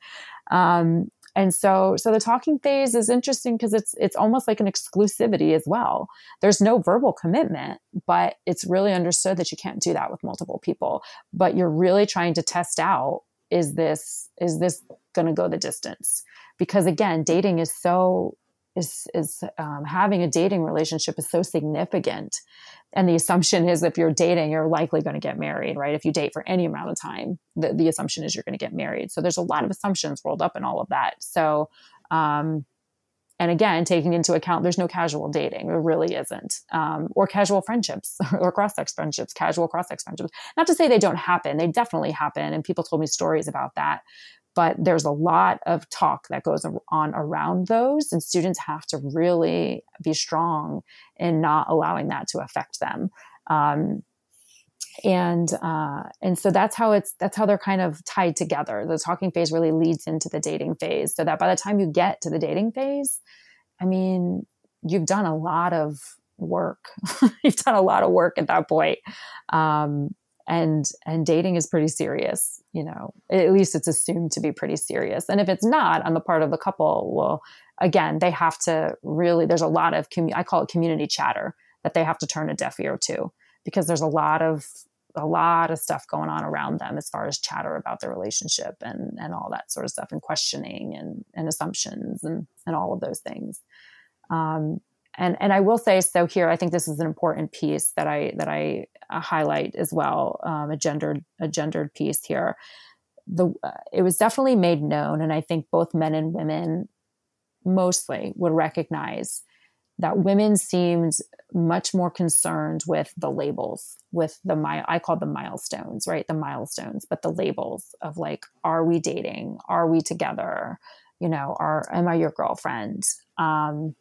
Um, and so, so the talking phase is interesting because it's, it's almost like an exclusivity as well. There's no verbal commitment, but it's really understood that you can't do that with multiple people, but you're really trying to test out, is this, is this going to go the distance? Because again, dating is so is is um, having a dating relationship is so significant. And the assumption is if you're dating you're likely going to get married right? If you date for any amount of time the, the assumption is you're going to get married. So there's a lot of assumptions rolled up in all of that. So um, and again taking into account there's no casual dating there really isn't um, or casual friendships or cross-sex friendships casual cross-sex friendships. Not to say they don't happen they definitely happen and people told me stories about that but there's a lot of talk that goes on around those and students have to really be strong in not allowing that to affect them. Um, and uh, and so that's how it's that's how they're kind of tied together. The talking phase really leads into the dating phase so that by the time you get to the dating phase i mean you've done a lot of work. You've done a lot of work at that point. Um, and and dating is pretty serious you know at least it's assumed to be pretty serious. And if it's not on the part of the couple well again they have to really there's a lot of commu- i call it community chatter that they have to turn a deaf ear to because there's a lot of a lot of stuff going on around them as far as chatter about the relationship and and all that sort of stuff and questioning and and assumptions and and all of those things. Um, and and I will say so here. I think this is an important piece that I that I uh, highlight as well. Um, a gendered a gendered piece here. The uh, it was definitely made known, and I think both men and women mostly would recognize that women seemed much more concerned with the labels, with the my I call them milestones, right? The milestones, but the labels of like, are we dating? Are we together? You know, are am I your girlfriend? Um,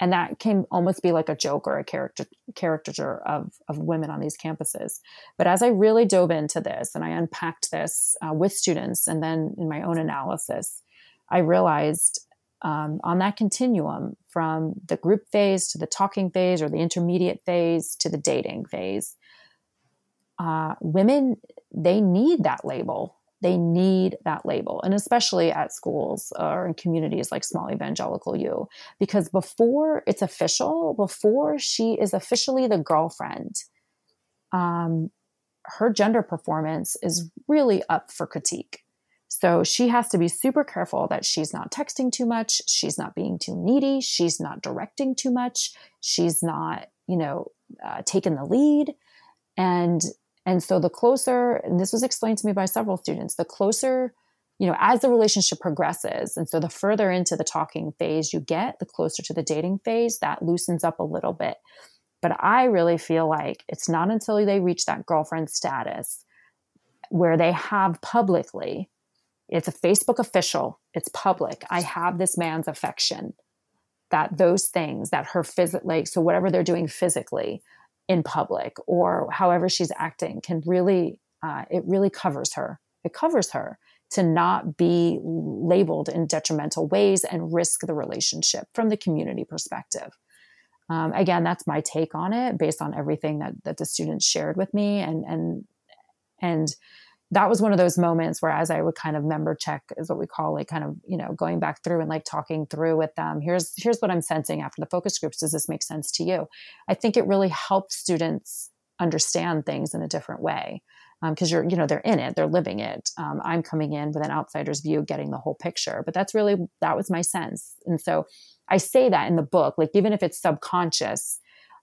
and that can almost be like a joke or a character caricature of of women on these campuses. But as I really dove into this and I unpacked this uh, with students, and then in my own analysis, I realized um, on that continuum from the group phase to the talking phase or the intermediate phase to the dating phase, uh, women they need that label they need that label, and especially at schools or in communities like Small Evangelical U, because before it's official, before she is officially the girlfriend, um, her gender performance is really up for critique. So she has to be super careful that she's not texting too much, she's not being too needy, she's not directing too much, she's not, you know, uh, taking the lead. And and so the closer, and this was explained to me by several students, the closer, you know, as the relationship progresses, and so the further into the talking phase you get, the closer to the dating phase, that loosens up a little bit. But I really feel like it's not until they reach that girlfriend status where they have publicly, it's a Facebook official, it's public. I have this man's affection. That those things, that her physical, like, so whatever they're doing physically, in public or however she's acting can really uh, it really covers her. It covers her to not be labeled in detrimental ways and risk the relationship from the community perspective. Um, again that's my take on it based on everything that, that the students shared with me and and and that was one of those moments where as i would kind of member check is what we call like kind of you know going back through and like talking through with them here's here's what i'm sensing after the focus groups. Does this make sense to you? I think it really helps students understand things in a different way because um, you're you know they're in it they're living it. Um, i'm coming in with an outsider's view getting the whole picture. But that's really that was my sense. And so i say that in the book like even if it's subconscious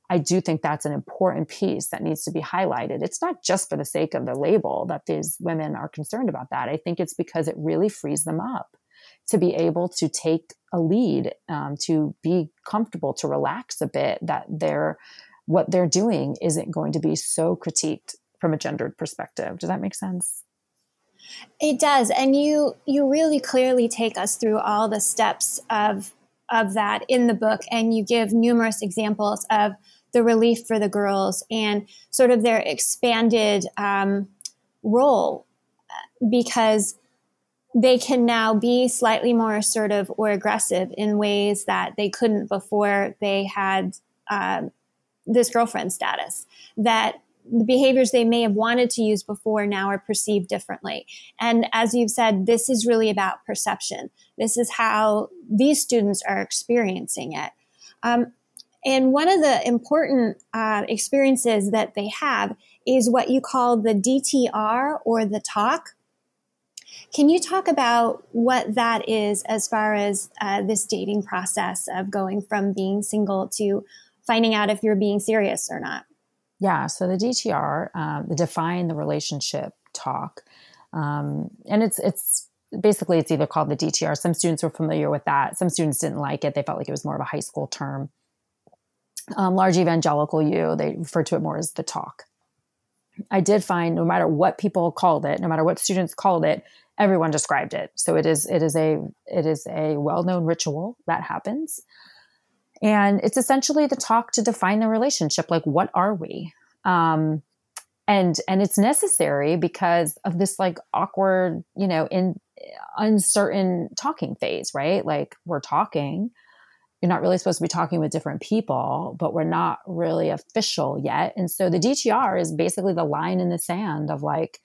I do think that's an important piece that needs to be highlighted. It's not just for the sake of the label that these women are concerned about that. I think it's because it really frees them up to be able to take a lead, um, to be comfortable, to relax a bit, that they're what they're doing isn't going to be so critiqued from a gendered perspective. Does that make sense? It does. And you you really clearly take us through all the steps of of that in the book and you give numerous examples of the relief for the girls and sort of their expanded um, role because they can now be slightly more assertive or aggressive in ways that they couldn't before they had um, this girlfriend status. That the behaviors they may have wanted to use before now are perceived differently. And as you've said, this is really about perception. This is how these students are experiencing it. Um, and one of the important uh, experiences that they have is what you call the DTR or the talk. Can you talk about what that is as far as uh, this dating process of going from being single to finding out if you're being serious or not? Yeah, so the DTR, um, the define the relationship talk, um, and it's it's basically it's either called the DTR. Some students were familiar with that. Some students didn't like it. They felt like it was more of a high school term um, large evangelical U, they refer to it more as the talk. I did find no matter what people called it, no matter what students called it, everyone described it. So it is it is a it is a well-known ritual that happens. And it's essentially the talk to define the relationship. Like, what are we? Um, and and it's necessary because of this like awkward, you know, in uncertain talking phase, right? Like we're talking, you're not really supposed to be talking with different people, but we're not really official yet. And so the DTR is basically the line in the sand of like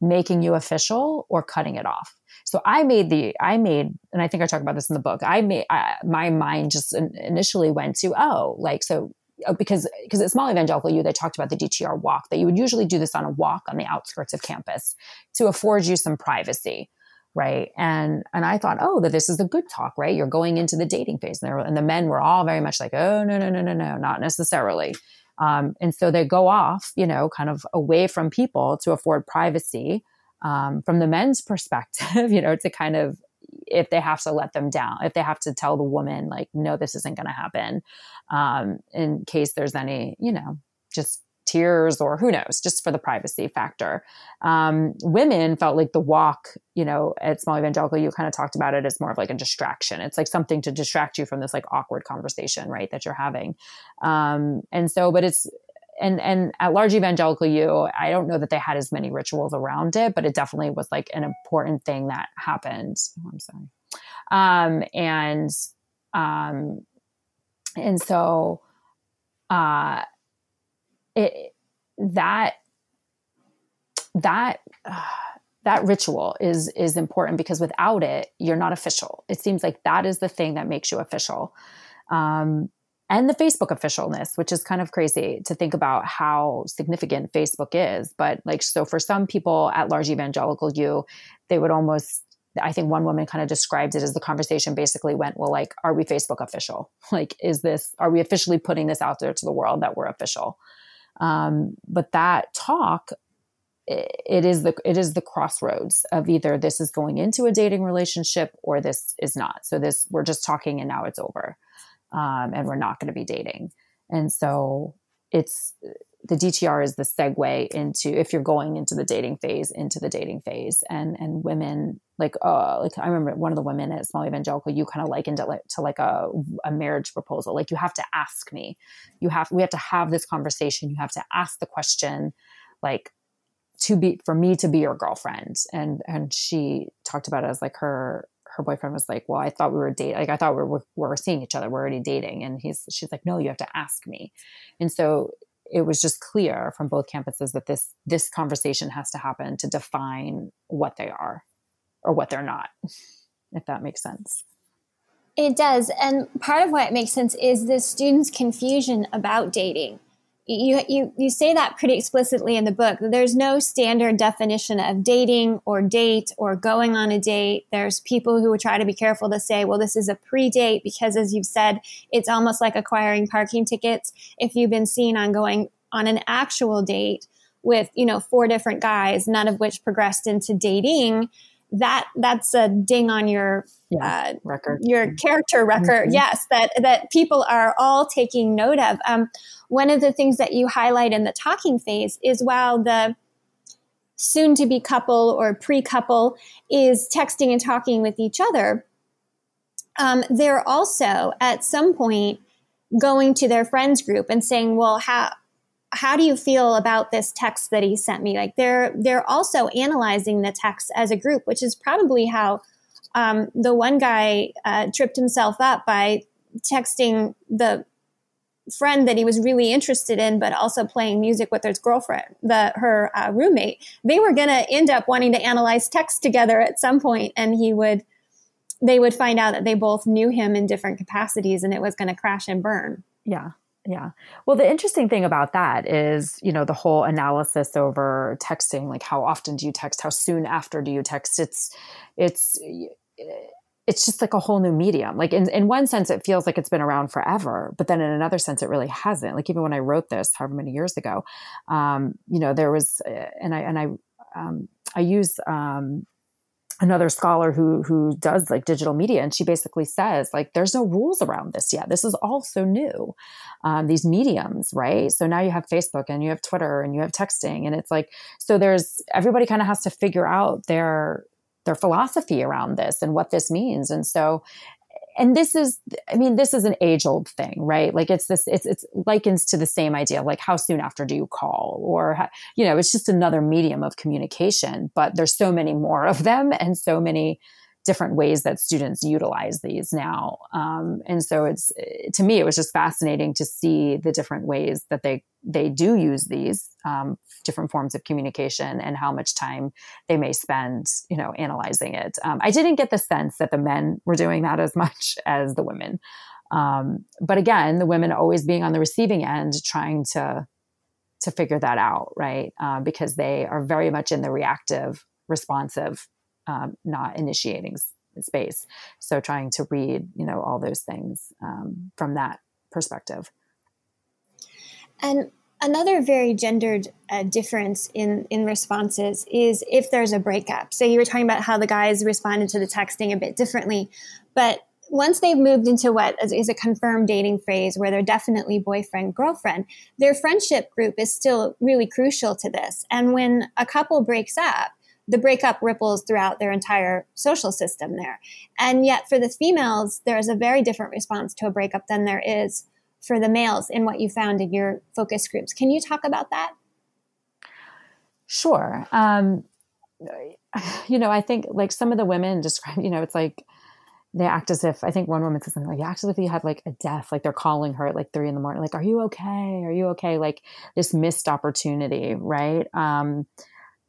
making you official or cutting it off. So I made the, I made, and I think I talk about this in the book. I made, I, my mind just initially went to, oh, like, so uh, because because at small evangelical U they talked about the DTR walk that you would usually do this on a walk on the outskirts of campus to afford you some privacy right? And and i thought oh that this is a good talk right? You're going into the dating phase. And, and the men were all very much like oh no no no no no not necessarily. Um, and so they go off you know kind of away from people to afford privacy um, from the men's perspective you know to kind of if they have to let them down if they have to tell the woman like no this isn't going to happen um, in case there's any you know just tears or who knows, just for the privacy factor. Um, women felt like the walk, you know, at Small Evangelical, you kind of talked about it as more of like a distraction. It's like something to distract you from this like awkward conversation, right, that you're having. Um, and so, but it's, and and at large evangelical U, I don't know that they had as many rituals around it, but it definitely was like an important thing that happened. Oh, I'm sorry. Um, and um, and so uh, it that that uh, that ritual is is important because without it you're not official it seems like that is the thing that makes you official um, and the facebook officialness which is kind of crazy to think about how significant facebook is but like so for some people at large evangelical U they would almost I think one woman kind of described it as the conversation basically went, well, like, are we Facebook official? Like, is this, are we officially putting this out there to the world that we're official? Um, but that talk, it is the it is the crossroads of either this is going into a dating relationship or this is not. So this we're just talking and now it's over, um, and we're not going to be dating. And so it's the DTR is the segue into if you're going into the dating phase into the dating phase and and women like uh like I remember one of the women at Small Evangelical U kind of likened it like to like a a marriage proposal like you have to ask me you have we have to have this conversation you have to ask the question like to be for me to be your girlfriend and and she talked about it as like her her boyfriend was like, "Well, I thought we were dating. Like I thought we were, we were seeing each other. We're already dating." And he's she's like, "No, you have to ask me." And so it was just clear from both campuses that this this conversation has to happen to define what they are or what they're not if that makes sense it does and part of why it makes sense is the students confusion about dating you, you, you say that pretty explicitly in the book. There's no standard definition of dating or date or going on a date. There's people who would try to be careful to say, well, this is a pre date because, as you've said, it's almost like acquiring parking tickets. If you've been seen on going on an actual date with, you know, four different guys, none of which progressed into dating, that that's a ding on your yeah, uh, record, your character record. Mm-hmm. Yes, that that people are all taking note of. Um, one of the things that you highlight in the talking phase is while the soon to be couple or pre couple is texting and talking with each other, um, they're also at some point going to their friends group and saying, "Well, how how do you feel about this text that he sent me? Like they're they're also analyzing the text as a group which is probably how um, the one guy uh, tripped himself up by texting the friend that he was really interested in but also playing music with his girlfriend the her uh, roommate. They were going to end up wanting to analyze text together at some point and he would they would find out that they both knew him in different capacities and it was going to crash and burn. Yeah yeah. Well, the interesting thing about that is, you know, the whole analysis over texting, like how often do you text? How soon after do you text? It's, it's, it's just like a whole new medium. Like in, in one sense, it feels like it's been around forever, but then in another sense, it really hasn't. Like even when I wrote this, however many years ago, um, you know, there was, and I, and I, um, I use, um, another scholar who who does like digital media and she basically says like there's no rules around this yet. This is all so new. Um, these mediums right? So now you have facebook and you have twitter and you have texting and it's like so there's everybody kind of has to figure out their their philosophy around this and what this means. And so and this is i mean this is an age old thing right? Like it's this it's it's likens to the same idea like how soon after do you call? Or you know it's just another medium of communication but there's so many more of them and so many different ways that students utilize these now. Um, and so it's to me, it was just fascinating to see the different ways that they they do use these um, different forms of communication and how much time they may spend, you know, analyzing it. Um, I didn't get the sense that the men were doing that as much as the women. Um, but again, the women always being on the receiving end, trying to to figure that out, right? Uh, because they are very much in the reactive, responsive um, not initiating space. So trying to read, you know, all those things um, from that perspective. And another very gendered uh, difference in in responses is if there's a breakup. So you were talking about how the guys responded to the texting a bit differently, but once they've moved into what is a confirmed dating phase where they're definitely boyfriend girlfriend their friendship group is still really crucial to this and when a couple breaks up the breakup ripples throughout their entire social system there. And yet, for the females, there is a very different response to a breakup than there is for the males in what you found in your focus groups. Can you talk about that? Sure. Um, you know, I think like some of the women describe, you know, it's like they act as if I think one woman says something like, "You act as if you had like a death, like they're calling her at like three in the morning, like, are you okay? Are you okay?" Like this missed opportunity, right? Um,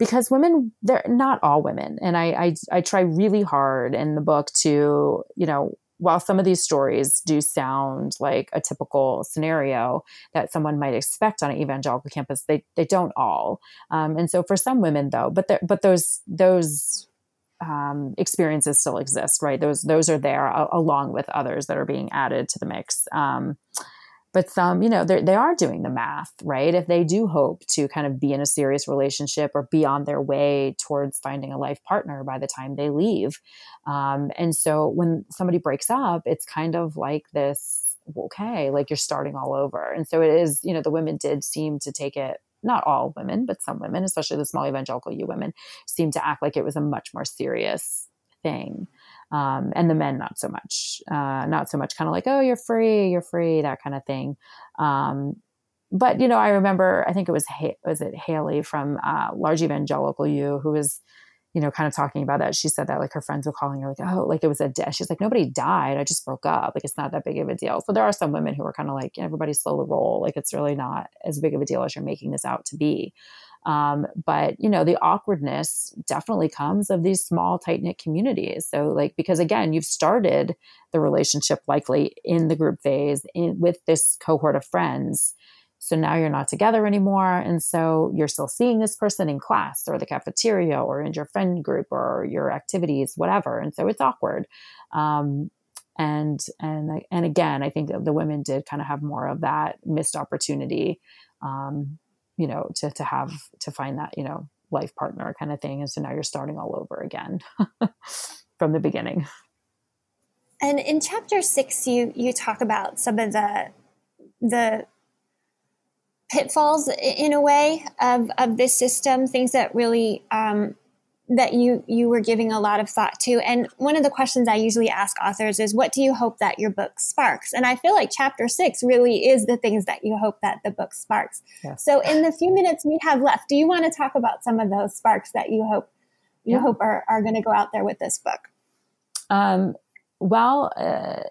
because women they're not all women and I, I i try really hard in the book to you know while some of these stories do sound like a typical scenario that someone might expect on an evangelical campus, they they don't all. Um, and so for some women, though, but but those those um, experiences still exist, right? Those those are there uh, along with others that are being added to the mix. Um, but some you know they are doing the math right? If they do hope to kind of be in a serious relationship or be on their way towards finding a life partner by the time they leave um, and so when somebody breaks up it's kind of like this okay like you're starting all over. And so it is you know the women did seem to take it not all women but some women especially the small evangelical u women seem to act like it was a much more serious thing um, and the men not so much uh, not so much kind of like oh you're free you're free that kind of thing um, but you know i remember i think it was was it haley from uh, large evangelical u who was you know, kind of talking about that, she said that like her friends were calling her like, oh, like it was a death. She's like, nobody died. I just broke up. Like it's not that big of a deal. So there are some women who are kind of like, everybody slow the roll. Like it's really not as big of a deal as you're making this out to be. Um, but you know, the awkwardness definitely comes of these small, tight knit communities. So like, because again, you've started the relationship likely in the group phase in, with this cohort of friends so now you're not together anymore. And so you're still seeing this person in class or the cafeteria or in your friend group or your activities, whatever. And so it's awkward. Um, and and and again, I think the women did kind of have more of that missed opportunity, um, you know, to to have to find that you know life partner kind of thing. And so now you're starting all over again from the beginning. And in chapter six, you you talk about some of the the pitfalls in a way of, of this system, things that really um, that you you were giving a lot of thought to. And one of the questions I usually ask authors is, "What do you hope that your book sparks?" And I feel like chapter six really is the things that you hope that the book sparks. Yes. So, in the few minutes we have left, do you want to talk about some of those sparks that you hope you yeah. hope are, are going to go out there with this book? Um, well, uh,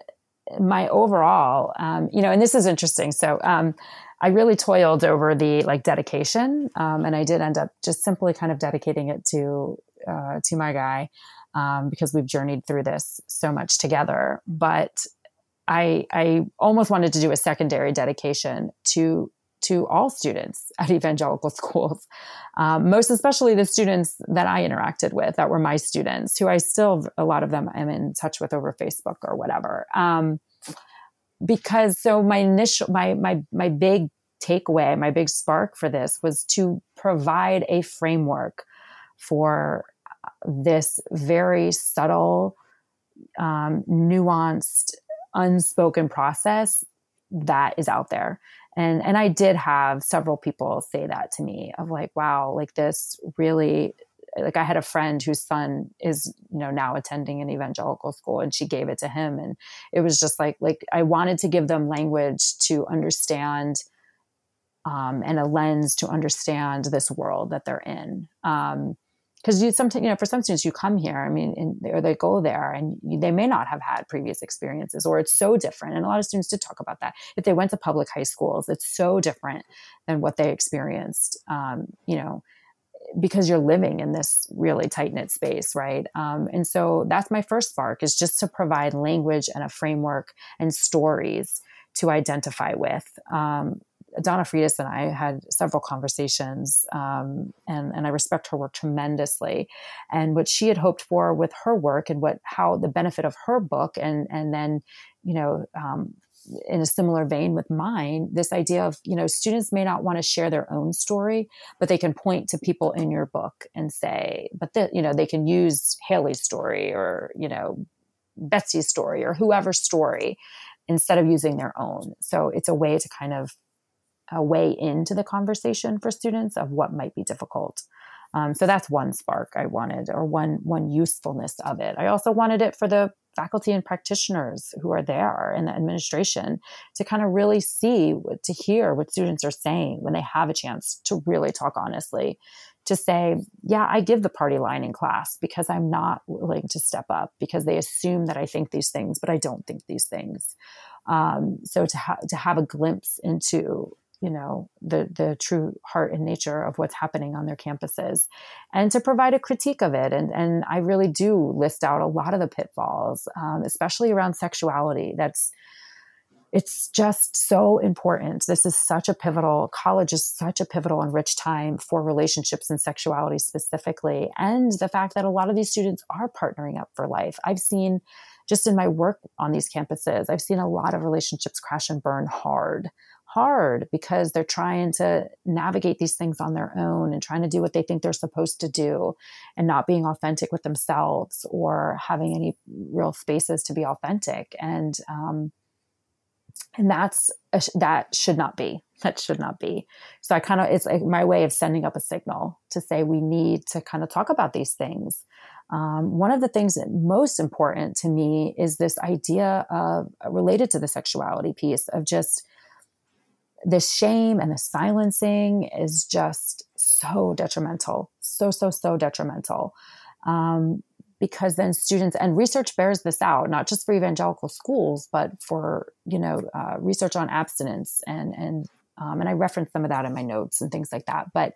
my overall, um, you know, and this is interesting. So. Um, I really toiled over the like dedication, um, and I did end up just simply kind of dedicating it to uh, to my guy um, because we've journeyed through this so much together. But I I almost wanted to do a secondary dedication to to all students at evangelical schools, um, most especially the students that I interacted with that were my students, who I still a lot of them I'm in touch with over Facebook or whatever. Um, because so my initial my my my big takeaway my big spark for this was to provide a framework for this very subtle um, nuanced unspoken process that is out there. And and i did have several people say that to me of like wow like this really like I had a friend whose son is you know now attending an evangelical school and she gave it to him. And it was just like like I wanted to give them language to understand um, and a lens to understand this world that they're in um, because you sometimes you know for some students you come here i mean in, or they go there and you, they may not have had previous experiences or it's so different and a lot of students did talk about that if they went to public high schools it's so different than what they experienced um, you know because you're living in this really tight knit space, right? Um, and so that's my first spark is just to provide language and a framework and stories to identify with. Um, Donna Freitas and I had several conversations, um, and, and I respect her work tremendously. And what she had hoped for with her work, and what how the benefit of her book, and and then you know um, in a similar vein with mine, this idea of, you know, students may not want to share their own story, but they can point to people in your book and say, but that, you know, they can use Haley's story or, you know, Betsy's story or whoever's story instead of using their own. So it's a way to kind of a way into the conversation for students of what might be difficult. Um, so that's one spark I wanted, or one one usefulness of it. I also wanted it for the faculty and practitioners who are there in the administration to kind of really see, to hear what students are saying when they have a chance to really talk honestly. To say, yeah, I give the party line in class because I'm not willing to step up because they assume that I think these things, but I don't think these things. Um, so to, ha- to have a glimpse into you know the the true heart and nature of what's happening on their campuses and to provide a critique of it. And and i really do list out a lot of the pitfalls um, especially around sexuality. That's it's just so important. This is such a pivotal college is such a pivotal and rich time for relationships and sexuality specifically. And the fact that a lot of these students are partnering up for life. I've seen just in my work on these campuses i've seen a lot of relationships crash and burn hard hard because they're trying to navigate these things on their own and trying to do what they think they're supposed to do and not being authentic with themselves or having any real spaces to be authentic. And um, and that's that should not be that should not be. So i kind of it's like my way of sending up a signal to say we need to kind of talk about these things. Um, one of the things that most important to me is this idea of related to the sexuality piece of just the shame and the silencing is just so detrimental, so, so, so detrimental. Um, because then students and research bears this out, not just for evangelical schools, but for you know uh, research on abstinence and and um, and I reference some of that in my notes and things like that. But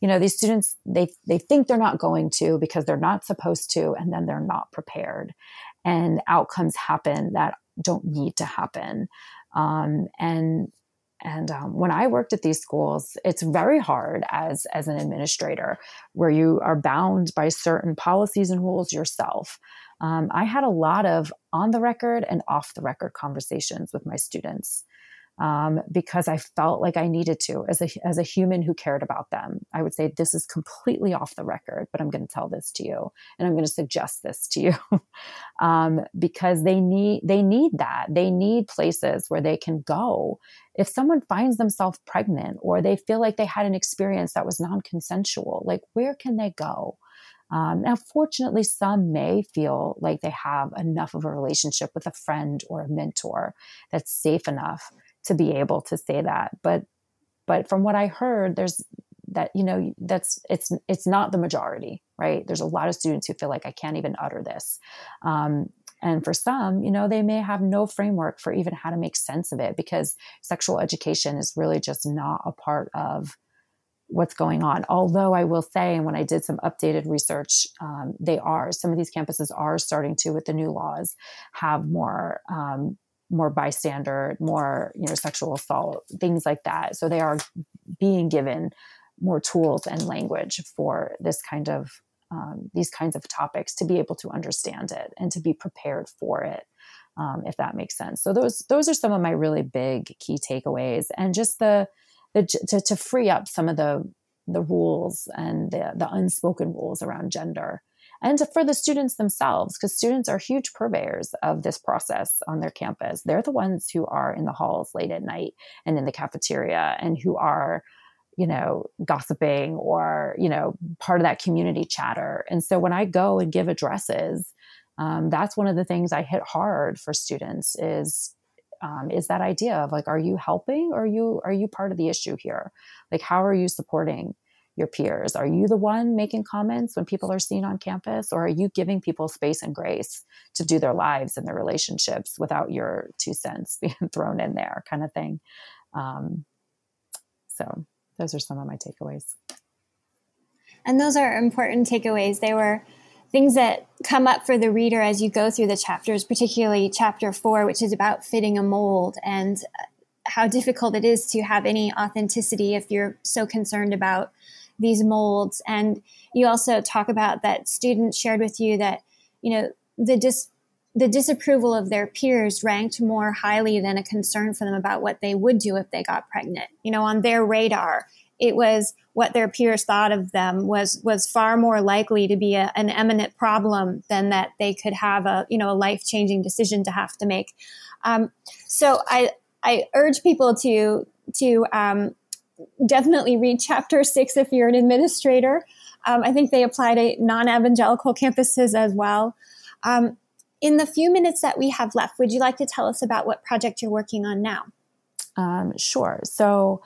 you know these students they they think they're not going to because they're not supposed to, and then they're not prepared, and outcomes happen that don't need to happen. Um, and and um, when I worked at these schools, it's very hard as as an administrator, where you are bound by certain policies and rules yourself. Um, I had a lot of on the record and off the record conversations with my students um, because I felt like I needed to as a as a human who cared about them. I would say this is completely off the record, but I'm going to tell this to you, and I'm going to suggest this to you um, because they need they need that. They need places where they can go if someone finds themselves pregnant or they feel like they had an experience that was non-consensual. Like where can they go? Um, now, fortunately, some may feel like they have enough of a relationship with a friend or a mentor that's safe enough to be able to say that. But but from what I heard, there's that you know that's it's it's not the majority, right? There's a lot of students who feel like I can't even utter this. Um, and for some, you know, they may have no framework for even how to make sense of it because sexual education is really just not a part of what's going on. Although I will say, and when I did some updated research, um, they are, some of these campuses are starting to, with the new laws, have more um, more bystander, more you know sexual assault, things like that. So they are being given more tools and language for this kind of um, these kinds of topics to be able to understand it and to be prepared for it. Um, if that makes sense. So those those are some of my really big key takeaways, and just the the to, to free up some of the the rules and the, the unspoken rules around gender and for the students themselves, because students are huge purveyors of this process on their campus. They're the ones who are in the halls late at night and in the cafeteria and who are, you know, gossiping or, you know, part of that community chatter. And so when I go and give addresses, um, that's one of the things I hit hard for students is um, is that idea of like, are you helping or are you are you part of the issue here? Like, how are you supporting? Your peers? Are you the one making comments when people are seen on campus, or are you giving people space and grace to do their lives and their relationships without your two cents being thrown in there, kind of thing? Um, so, those are some of my takeaways. And those are important takeaways. They were things that come up for the reader as you go through the chapters, particularly chapter four, which is about fitting a mold and how difficult it is to have any authenticity if you're so concerned about these molds. And you also talk about that students shared with you that, you know, the dis- the disapproval of their peers ranked more highly than a concern for them about what they would do if they got pregnant. You know, on their radar, it was what their peers thought of them was was far more likely to be a, an eminent problem than that they could have a you know a life changing decision to have to make. Um, so I I urge people to to um, definitely read chapter six if you're an administrator. Um, I think they apply to non evangelical campuses as well. Um, in the few minutes that we have left, would you like to tell us about what project you're working on now? Um, sure. So,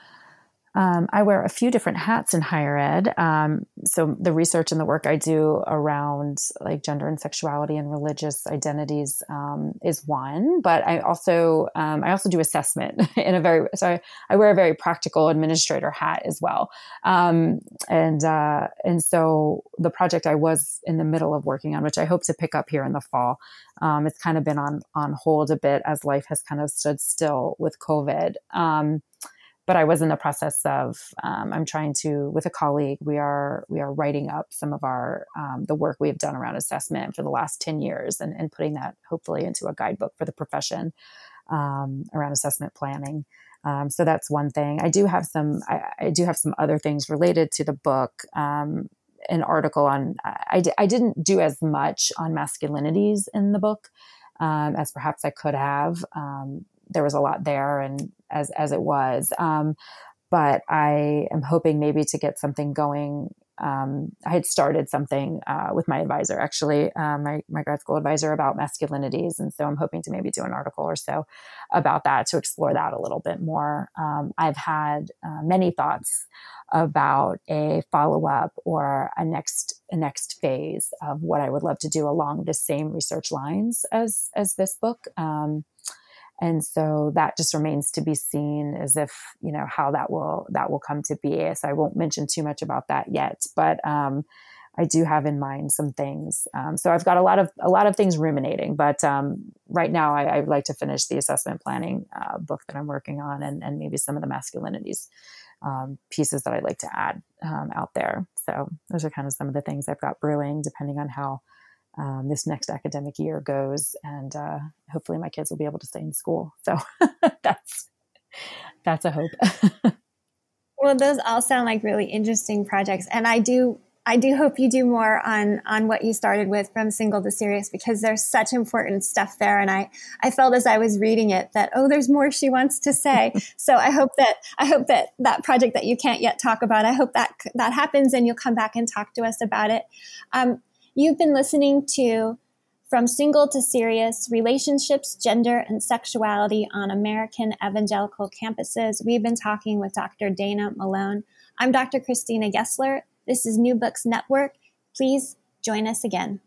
um, I wear a few different hats in higher ed. Um, so the research and the work I do around like gender and sexuality and religious identities um, is one, but I also um, I also do assessment in a very so I, I, wear a very practical administrator hat as well. Um, and uh, and so the project I was in the middle of working on, which I hope to pick up here in the fall, um, it's kind of been on on hold a bit as life has kind of stood still with COVID. But I was in the process of um, I'm trying to with a colleague we are we are writing up some of our um, the work we have done around assessment for the last 10 years and, and putting that hopefully into a guidebook for the profession um, around assessment planning. Um, so that's one thing. I do have some I, I, do have some other things related to the book. Um, an article on I, I didn't do as much on masculinities in the book um, as perhaps I could have. Um, there was a lot there and as as it was um, but i am hoping maybe to get something going um, I had started something uh, with my advisor, actually, uh, my, my grad school advisor about masculinities. And so I'm hoping to maybe do an article or so about that to explore that a little bit more. Um, I've had uh, many thoughts about a follow up or a next a next phase of what I would love to do along the same research lines as as this book. Um, and so that just remains to be seen as if you know how that will that will come to be. So I won't mention too much about that yet, but um, I do have in mind some things. Um, so I've got a lot of a lot of things ruminating, but um, right now I, I, would like to finish the assessment planning uh, book that I'm working on, and, and maybe some of the masculinities um, pieces that I'd like to add um, out there. So those are kind of some of the things I've got brewing, depending on how um, this next academic year goes, and uh, hopefully my kids will be able to stay in school. So that's that's a hope. well, those all sound like really interesting projects, and I do I do hope you do more on on what you started with from single to serious because there's such important stuff there and I I felt as I was reading it that oh there's more she wants to say so I hope that I hope that that project that you can't yet talk about I hope that that happens and you'll come back and talk to us about it um, you've been listening to from single to serious relationships gender and sexuality on American evangelical campuses we've been talking with Dr. Dana Malone I'm Dr. Christina Gessler this is New Books Network. Please join us again.